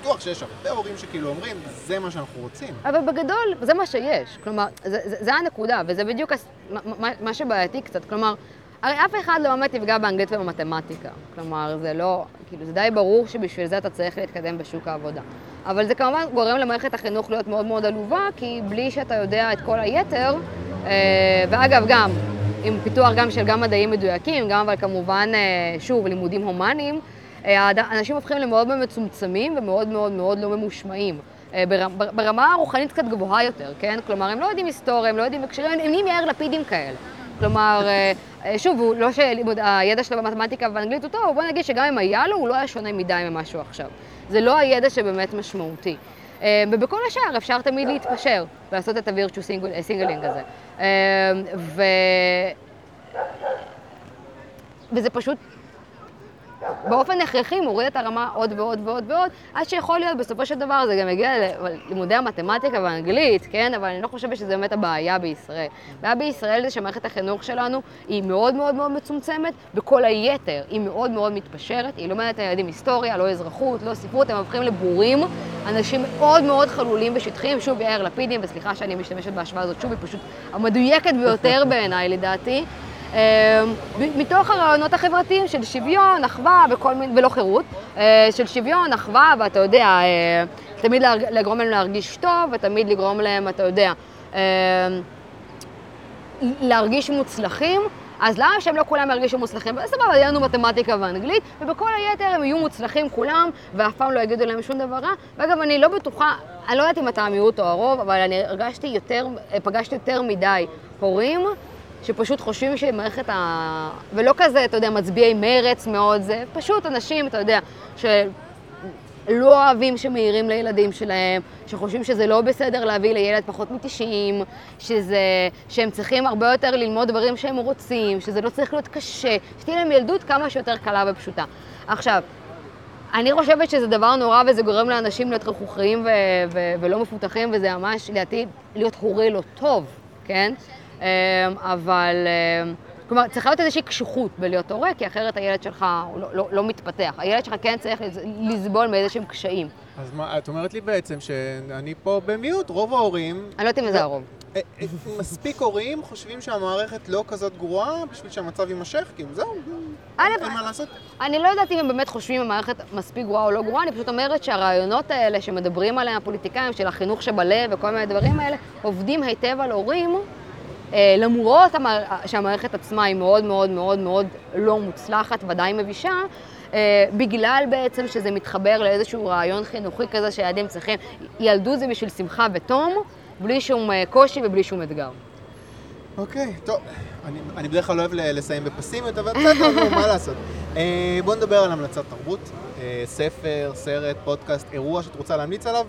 בטוח שיש הרבה הורים שכאילו אומרים, זה מה שאנחנו רוצים. אבל בגדול, זה מה שיש. כלומר, זה, זה, זה הנקודה, וזה בדיוק הס- מה, מה, שבעייתי קצת. כלומר, הרי אף אחד לא באמת יפגע באנגלית ובמתמטיקה. כלומר, זה לא, כאילו, זה די ברור שבשביל זה אתה צריך להתקדם בשוק העבודה. אבל זה כמובן גורם למערכת החינוך להיות מאוד מאוד עלובה, כי בלי שאתה יודע את כל היתר, אה, ואגב, גם, עם פיתוח גם של גם מדעים מדויקים, גם אבל כמובן, אה, שוב, לימודים הומניים, אנשים הופכים למאוד מאוד מצומצמים ומאוד מאוד מאוד לא ממושמעים. אה, בר- בר- ברמה הרוחנית קצת גבוהה יותר, כן? כלומר, הם לא יודעים היסטוריה, הם לא יודעים הקשרים, הם נהיים יאיר לפידים כאלה. כלומר, אה, אה, שוב, לא שהידע שלו במתמטיקה ובאנגלית הוא טוב, בוא נגיד שגם אם היה לו, הוא לא היה שונה מדי ממה שהוא עכשיו. זה לא הידע שבאמת משמעותי. ובכל השאר אפשר תמיד להתפשר ולעשות את ה virtue signaling הזה. ו... וזה פשוט באופן הכרחי מוריד את הרמה עוד ועוד ועוד ועוד, עד שיכול להיות בסופו של דבר זה גם יגיע ללימודי המתמטיקה והאנגלית, כן? אבל אני לא חושבת שזה באמת הבעיה בישראל. הבעיה בישראל זה שמערכת החינוך שלנו היא מאוד מאוד מאוד מצומצמת, וכל היתר היא מאוד מאוד מתפשרת, היא לומדת לילדים היסטוריה, לא אזרחות, לא ספרות, הם הופכים לבורים, אנשים מאוד מאוד חלולים ושטחיים, שוב יאיר לפידים, וסליחה שאני משתמשת בהשוואה הזאת, שוב היא פשוט המדויקת ביותר [laughs] בעיניי לדעתי. אה, מתוך הרעיונות החברתיים של שוויון, אחווה וכל מיני, ולא חירות, אה, של שוויון, אחווה, ואתה יודע, אה, תמיד לגרום להם להרגיש טוב, ותמיד לגרום להם, אתה יודע, אה, להרגיש מוצלחים, אז למה שהם לא כולם ירגישו מוצלחים? סבבה, יהיה לנו מתמטיקה ואנגלית, ובכל היתר הם יהיו מוצלחים כולם, ואף פעם לא יגידו להם שום דבר רע. ואגב, אני לא בטוחה, אני לא יודעת אם אתה המיעוט או הרוב, אבל אני הרגשתי יותר, פגשתי יותר מדי הורים שפשוט חושבים שמערכת ה... ולא כזה, אתה יודע, מצביעי מרץ מאוד, זה פשוט אנשים, אתה יודע, ש... לא אוהבים שמעירים לילדים שלהם, שחושבים שזה לא בסדר להביא לילד פחות מ-90, שזה, שהם צריכים הרבה יותר ללמוד דברים שהם רוצים, שזה לא צריך להיות קשה, שתהיה להם ילדות כמה שיותר קלה ופשוטה. עכשיו, אני חושבת שזה דבר נורא וזה גורם לאנשים להיות רכוכיים ו- ו- ולא מפותחים, וזה ממש, לדעתי, להיות הורה לא טוב, כן? אמ, אבל... אמ, כלומר, צריכה להיות איזושהי קשיחות בלהיות הורה, כי אחרת הילד שלך לא, לא, לא מתפתח. הילד שלך כן צריך לסבול מאיזשהם קשיים. אז מה, את אומרת לי בעצם שאני פה במיעוט, רוב ההורים... אני לא יודעת אם זה הרוב. אה, אה, מספיק הורים חושבים שהמערכת לא כזאת גרועה בשביל שהמצב יימשך, כאילו זהו, אין מה לעשות. אני לא יודעת אם הם באמת חושבים המערכת מספיק גרועה או לא גרועה, אני פשוט אומרת שהרעיונות האלה שמדברים עליהם הפוליטיקאים, של החינוך שבלב וכל מיני דברים האלה, עובדים היטב על הורים. אה, למרות שהמערכת עצמה היא מאוד מאוד מאוד מאוד לא מוצלחת, ודאי מבישה, אה, בגלל בעצם שזה מתחבר לאיזשהו רעיון חינוכי כזה שהילדים צריכים, ילדות זה בשביל שמחה ותום, בלי שום אה, קושי ובלי שום אתגר. אוקיי, okay, טוב, אני, אני בדרך כלל לא אוהב לסיים בפסימיות, אבל בסדר, מה [laughs] לעשות. בואו נדבר על המלצת תרבות, ספר, סרט, פודקאסט, אירוע שאת רוצה להמליץ עליו.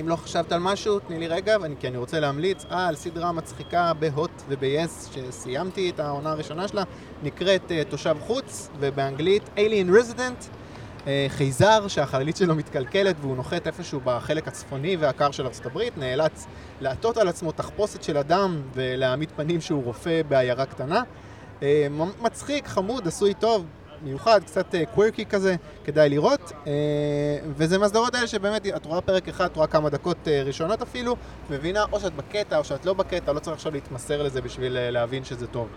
אם לא חשבת על משהו, תני לי רגע, ואני, כי אני רוצה להמליץ על סדרה מצחיקה בהוט וב-yes, שסיימתי את העונה הראשונה שלה, נקראת uh, תושב חוץ, ובאנגלית Alien Resident, uh, חייזר שהחללית שלו מתקלקלת והוא נוחת איפשהו בחלק הצפוני והקר של ארצות הברית, נאלץ לעטות על עצמו תחפושת של אדם ולהעמיד פנים שהוא רופא בעיירה קטנה. Uh, מצחיק, חמוד, עשוי טוב, מיוחד, קצת קווירקי אה, כזה, כדאי לראות. אה, וזה מהסדרות האלה שבאמת, את רואה פרק אחד, את רואה כמה דקות אה, ראשונות אפילו, מבינה או שאת בקטע או שאת לא בקטע, לא צריך עכשיו להתמסר לזה בשביל להבין שזה טוב.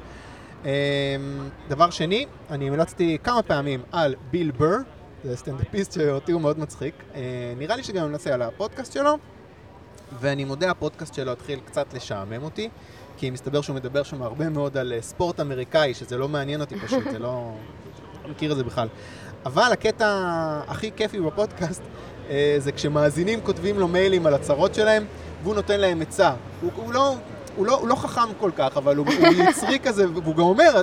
דבר שני, אני המלצתי כמה פעמים על ביל בר, זה סטנדאפיסט שאותי הוא מאוד מצחיק. נראה לי שגם המלצתי על הפודקאסט שלו, ואני מודה, הפודקאסט שלו התחיל קצת לשעמם אותי. כי מסתבר שהוא מדבר שם הרבה מאוד על ספורט אמריקאי, שזה לא מעניין אותי פשוט, זה לא... מכיר את זה בכלל. אבל הקטע הכי כיפי בפודקאסט אה, זה כשמאזינים כותבים לו מיילים על הצרות שלהם, והוא נותן להם עצה. הוא, הוא, לא, הוא, לא, הוא לא חכם כל כך, אבל הוא, הוא יצרי [laughs] כזה, והוא גם אומר,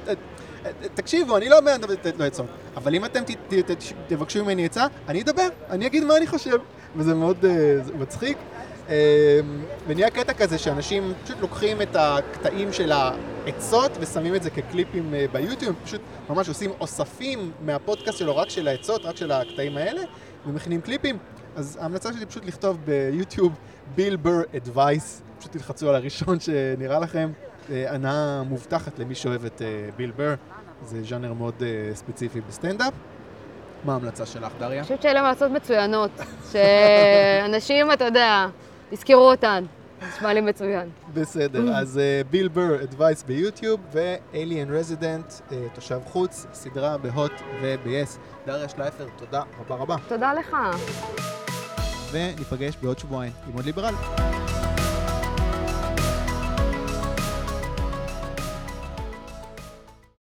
תקשיבו, אני לא אומר לתת לו עצות, אבל אם אתם ת, ת, ת, תבקשו ממני עצה, אני אדבר, אני אגיד מה אני חושב, וזה מאוד uh, מצחיק. אמ, ונהיה קטע כזה שאנשים פשוט לוקחים את הקטעים של העצות ושמים את זה כקליפים אה, ביוטיוב, פשוט ממש עושים אוספים מהפודקאסט שלו רק של העצות, רק של הקטעים האלה, ומכינים קליפים. אז ההמלצה שלי פשוט לכתוב ביוטיוב ביל בר אדווייס, פשוט תלחצו על הראשון [laughs] שנראה לכם. אה, הנאה מובטחת למי שאוהב את ביל בר, זה ז'אנר מאוד ספציפי בסטנדאפ. מה ההמלצה שלך, דריה? אני חושבת שאלה המלצות מצוינות, [laughs] שאנשים, אתה יודע, תזכרו אותן. נשמע לי מצוין. בסדר, אז ביל בר, אדווייס ביוטיוב, ו-Alien Resident, uh, תושב חוץ, סדרה בהוט וב-yes. דריה שלייפר, תודה רבה רבה. תודה לך. וניפגש בעוד שבועיים עם עוד ליברל.